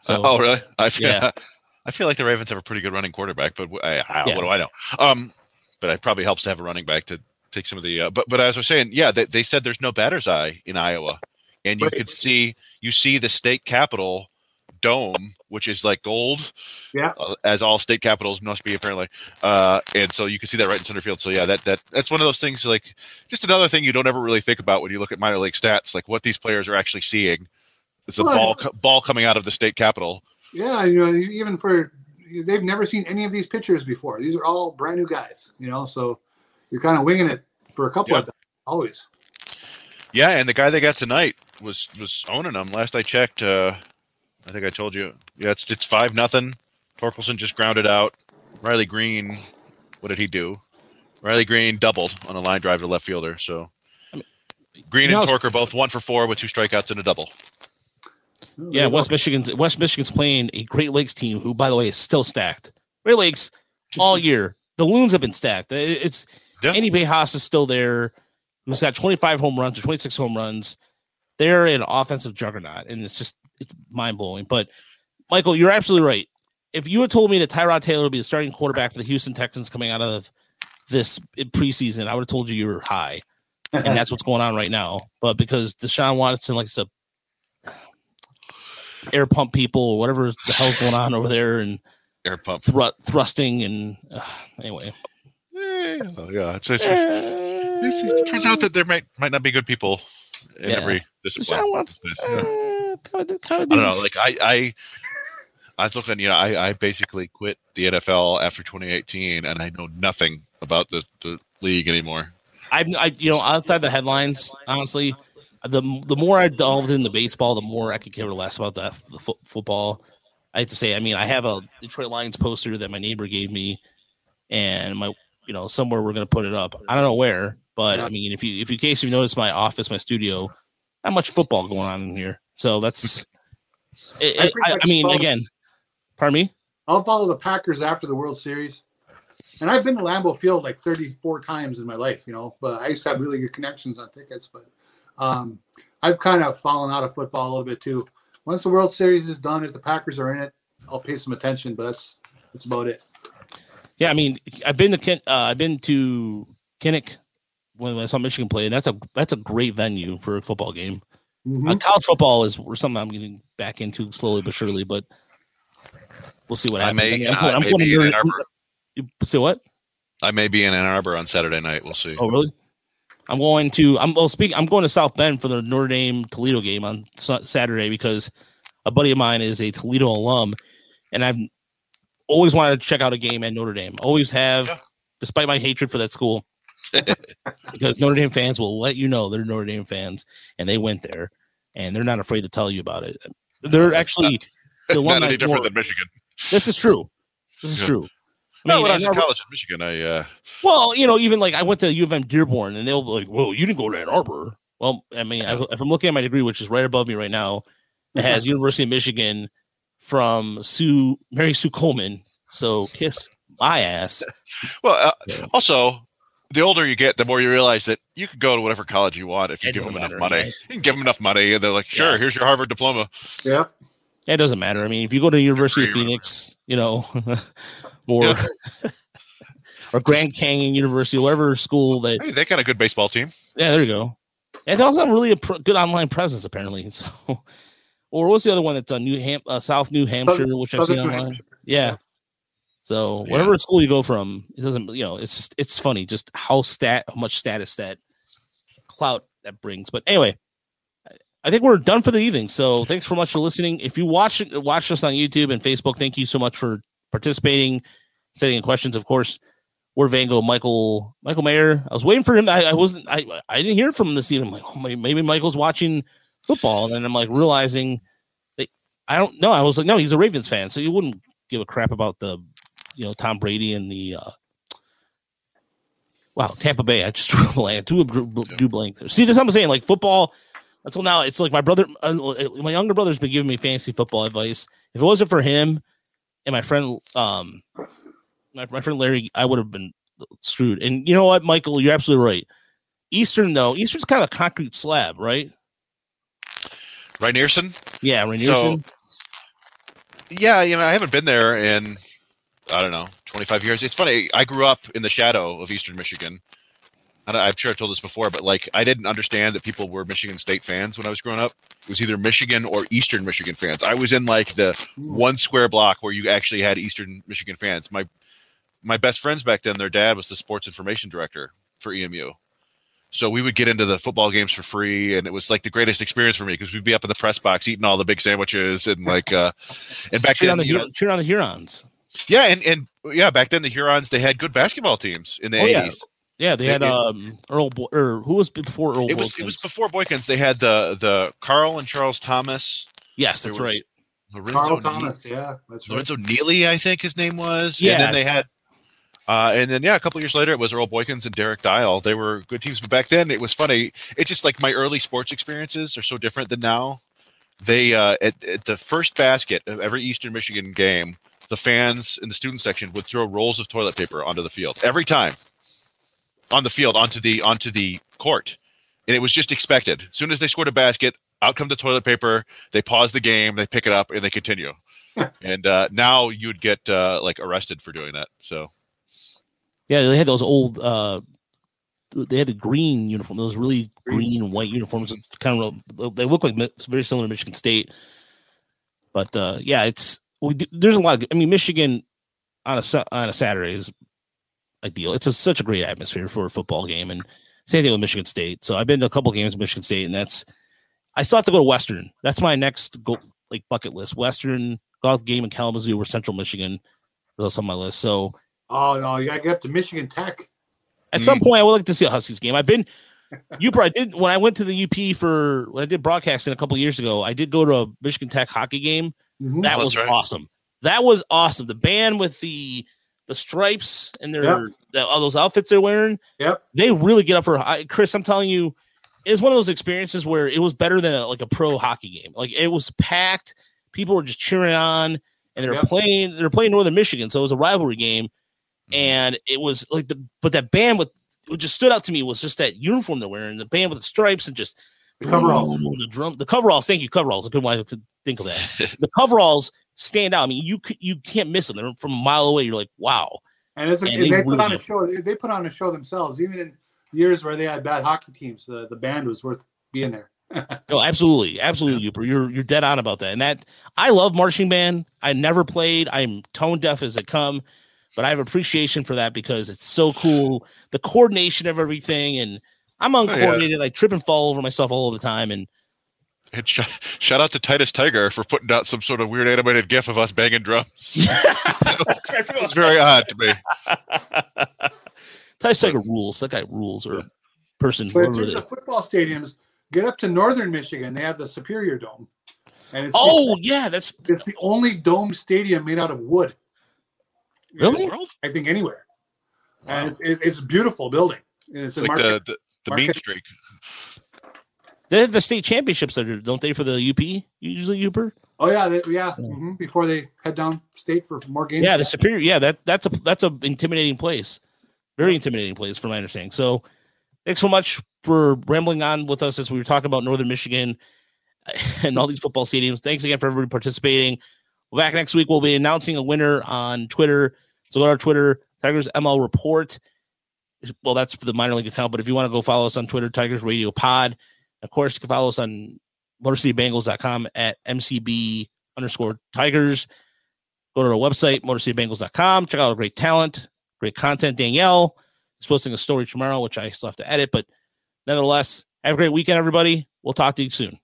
So oh, really? I feel, Yeah. I feel like the Ravens have a pretty good running quarterback, but I, I, Yeah. what do I know? Um, but it probably helps to have a running back to take some of the. Uh, but but as I was saying, yeah, they, they said there's no batter's eye in Iowa, and you Right. could see you see the state capitol dome, which is like gold. Yeah. uh, as all state capitals must be apparently. Uh, and so you can see that right in center field. So yeah, that that that's one of those things. Like just another thing you don't ever really think about when you look at minor league stats, like what these players are actually seeing. It's a Well, ball ball coming out of the state capitol. Yeah, you know, even for they've never seen any of these pitchers before. These are all brand new guys, you know, so you're kind of winging it for a couple Yeah. of them, always. Yeah, and the guy they got tonight was was owning them. Last I checked, uh, I think I told you. Yeah, it's it's five nothing. Torkelson just grounded out. Riley Greene, what did he do? Riley Greene doubled on a line drive to left fielder. So Greene you know, and Torker both one for four with two strikeouts and a double. Yeah, West Michigan's West Michigan's playing a Great Lakes team, who, by the way, is still stacked. Great Lakes all year. The loons have been stacked. It's Yeah. Andy Pages is still there. Who's got 25 home runs or 26 home runs. They're an offensive juggernaut, and it's just it's mind blowing. But Michael, you're absolutely right. If you had told me that Tyrod Taylor would be the starting quarterback for the Houston Texans coming out of this preseason, I would have told you you were high, and that's what's going on right now. But because Deshaun Watson likes to air pump people or whatever the hell's going on over there and Air pump. thr- thrusting and uh, anyway. Eh, oh, yeah, it's, it's, it turns out that there might might not be good people in Yeah. every discipline. Deshaun Watson. Yeah. Tyler- Tyler I don't know. Like I, I, I was looking. You know, I, I basically quit the NFL after 2018, and I know nothing about the, the league anymore. I, I, you know, outside the headlines, honestly, the the more I delved into baseball, the more I could care less about the, the fo- football. I have to say, I mean, I have a Detroit Lions poster that my neighbor gave me, and my, you know, somewhere we're gonna put it up. I don't know where, But I mean, if you if you in case you notice my office, my studio, not much football going on in here. So that's. it- I it- pretty I, I mean, follow- again, pardon me. I'll follow the Packers after the World Series. And I've been to Lambeau Field like 34 times in my life, you know, but I used to have really good connections on tickets. But um, I've kind of fallen out of football a little bit too. Once the World Series is done, if the Packers are in it, I'll pay some attention, but that's that's about it. Yeah, I mean, I've been to Ken, uh, I've been to Kinnick when, when I saw Michigan play, and that's a that's a great venue for a football game. Mhm. Uh, college football is something I'm getting back into slowly but surely, but we'll see what I happens. may, mean, I'm I going- I'm may be in Ann Arbor. You say what? I may be in Ann Arbor on Saturday night. We'll see. Oh, really? I'm going to. I'm well. Speak. I'm going to South Bend for the Notre Dame Toledo game on Sa- Saturday because a buddy of mine is a Toledo alum, and I've always wanted to check out a game at Notre Dame. Always have, Yeah. despite my hatred for that school, because Notre Dame fans will let you know they're Notre Dame fans, and they went there, and they're not afraid to tell you about it. They're actually the Not alumni any different than Michigan. This is true. This is Yeah. true. I No, mean, when I was in Arbor- college in Michigan, I uh, well, you know, even like I went to U of M Dearborn, and they'll be like, "Whoa, you didn't go to Ann Arbor." Well, I mean, I, if I'm looking at my degree, which is right above me right now, it has University of Michigan from Sue Mary Sue Coleman. So kiss my ass. well, uh, also the older you get, the more you realize that you could go to whatever college you want if you It give them enough matter, money. yeah. You can give them enough money, and they're like, "Sure, Yeah. here's your Harvard diploma." Yeah. It doesn't matter. I mean, if you go to University of Phoenix, you know, or Yeah. or Grand Canyon University, whatever school that Hey, they got a good baseball team. Yeah, there you go. And they also have really a pr- good online presence, apparently. So, or what's the other one that's on New Ham, uh, South New Hampshire, which I've Southern New online? Hampshire. Yeah. So Yeah. whatever school you go from, it doesn't. You know, it's just it's funny just how stat how much status that clout that brings. But anyway, I- think we're done for the evening. So thanks so much for listening. If you watch watch us on YouTube and Facebook, thank you so much for participating, sending in questions. Of course, we're Vango, Michael, Michael Mayer. I was waiting for him. I, I wasn't. I I didn't hear from him this evening. I'm like, oh, maybe, maybe Michael's watching football, and then I'm like realizing that I don't know. I was like, no, he's a Ravens fan, so you wouldn't give a crap about the, you know, Tom Brady and the. uh Wow, Tampa Bay. I just drew a blank. Drew, drew, blank there. See, this I'm saying. Like football, until now, it's like my brother, uh, my younger brother's been giving me fantasy football advice. If it wasn't for him and my friend, um, my, my friend Larry, I would have been screwed. And you know what, Michael, you're absolutely right. Eastern though, Eastern's kind of a concrete slab, right? Right, Nearson? Yeah, Rynearson. So, yeah, you know, I haven't been there in I don't know, 25 years. It's funny. I grew up in the shadow of Eastern Michigan. I- I'm sure I've told this before, but like I didn't understand that people were Michigan State fans when I was growing up. It was either Michigan or Eastern Michigan fans. I was in like the one square block where you actually had Eastern Michigan fans. My my best friends back then, their dad was the sports information director for EMU. So we would get into the football games for free, and it was like the greatest experience for me because we'd be up in the press box eating all the big sandwiches and like, uh, and back cheer on then, the you know, cheer on the Hurons. Yeah, and and yeah, back then the Hurons they had good basketball teams in the Oh, yeah. eighties. Yeah, they had um Earl Bo- or who was before Earl? It was it was before Boykins. They had the the Carl and Charles Thomas, Yes, there that's right. Lorenzo Carl Ne- Thomas. Yeah, that's right. Lorenzo Neely, I think his name was. Yeah. And then they had, uh, and then yeah, a couple years later it was Earl Boykins and Derrick Dial. They were good teams, but back then it was funny. It's just like my early sports experiences are so different than now. They uh, at, at the first basket of every Eastern Michigan game, the fans in the student section would throw rolls of toilet paper onto the field every time, on the field onto the onto the court, and it was just expected. As soon as they scored a basket, out come the toilet paper. They pause the game, they pick it up, and they continue and uh, now you'd get uh, like arrested for doing that. So Yeah, they had those old. uh They had the green uniform, those really green and white uniforms. It's kind of they look like very similar to Michigan State. But uh yeah, it's we do, there's a lot of. I mean, Michigan on a Sa- on a Saturday is ideal. It's a, such a great atmosphere for a football game, and same thing with Michigan State. So I've been to a couple games with Michigan State, and that's I still have to go to Western. That's my next go like bucket list. Western golf game in Kalamazoo or Central Michigan. That's on my list. So Oh no, you gotta get up to Michigan Tech. at Mm. some point, I would like to see a Huskies game. I've been, you probably did when I went to the UP for when I did broadcasting a couple years ago. I did go to a Michigan Tech hockey game. Mhm. That was right. awesome. That was awesome. The band with the the stripes and their Yep. the, all those outfits they're wearing. Yep. They really get up for I, Chris. I'm telling you, it's one of those experiences where it was better than a, like a pro hockey game. Like it was packed. People were just cheering on, and they're Yep. playing. They're playing Northern Michigan, so it was a rivalry game. Mm-hmm. And it was like the but that band with what just stood out to me was just that uniform they're wearing, the band with the stripes and just The coveralls. the drum, the coveralls. Thank you, coveralls. I couldn't why I think of that. the coveralls stand out. I mean, you you can't miss them. They're from a mile away. You're like, wow. And, it's a, And and they they, put really on a show. They put on a show themselves, even in years where they had bad hockey teams. The, the band was worth being there. No, oh, absolutely, absolutely, Yooper. You're you're dead on about that. And that I love marching band. I never played. I'm tone deaf as they come, but I have appreciation for that because it's so cool. The coordination of everything, and I'm yeah. uncoordinated. I trip and fall over myself all the time. And And shout, shout out to Titus Tiger for putting out some sort of weird animated gif of us banging drums. It was very odd to me. Ty Tiger rules. That guy rules or person. But in terms of football stadiums, get up to northern Michigan. They have the Superior Dome, and it's Oh yeah, that's it's the only dome stadium made out of wood. Really? World? I think anywhere, and it's, it's a beautiful building. It's it's, like Marquette. the, the, the mean streak. they have the state championships there, don't they? For the UP usually Yooper. oh yeah, they, yeah. mhm, before they head down state for more games. Yeah, the superior. Yeah, that that's a that's a intimidating place. Very intimidating place, from my understanding. So, thanks so much for rambling on with us as we were talking about Northern Michigan and all these football stadiums. Thanks again for everybody participating. We'll back next week. We'll be announcing a winner on Twitter. So go to our Twitter, Tigers ML Report. Well, that's for the minor league account, but if you want to go follow us on Twitter, Tigers Radio Pod. Of course, you can follow us on MotorCityBengals.com at MCB underscore Tigers. Go to our website, MotorCityBengals.com. Check out our great talent, great content. Danielle is posting a story tomorrow, which I still have to edit, but nevertheless, have a great weekend, everybody. We'll talk to you soon.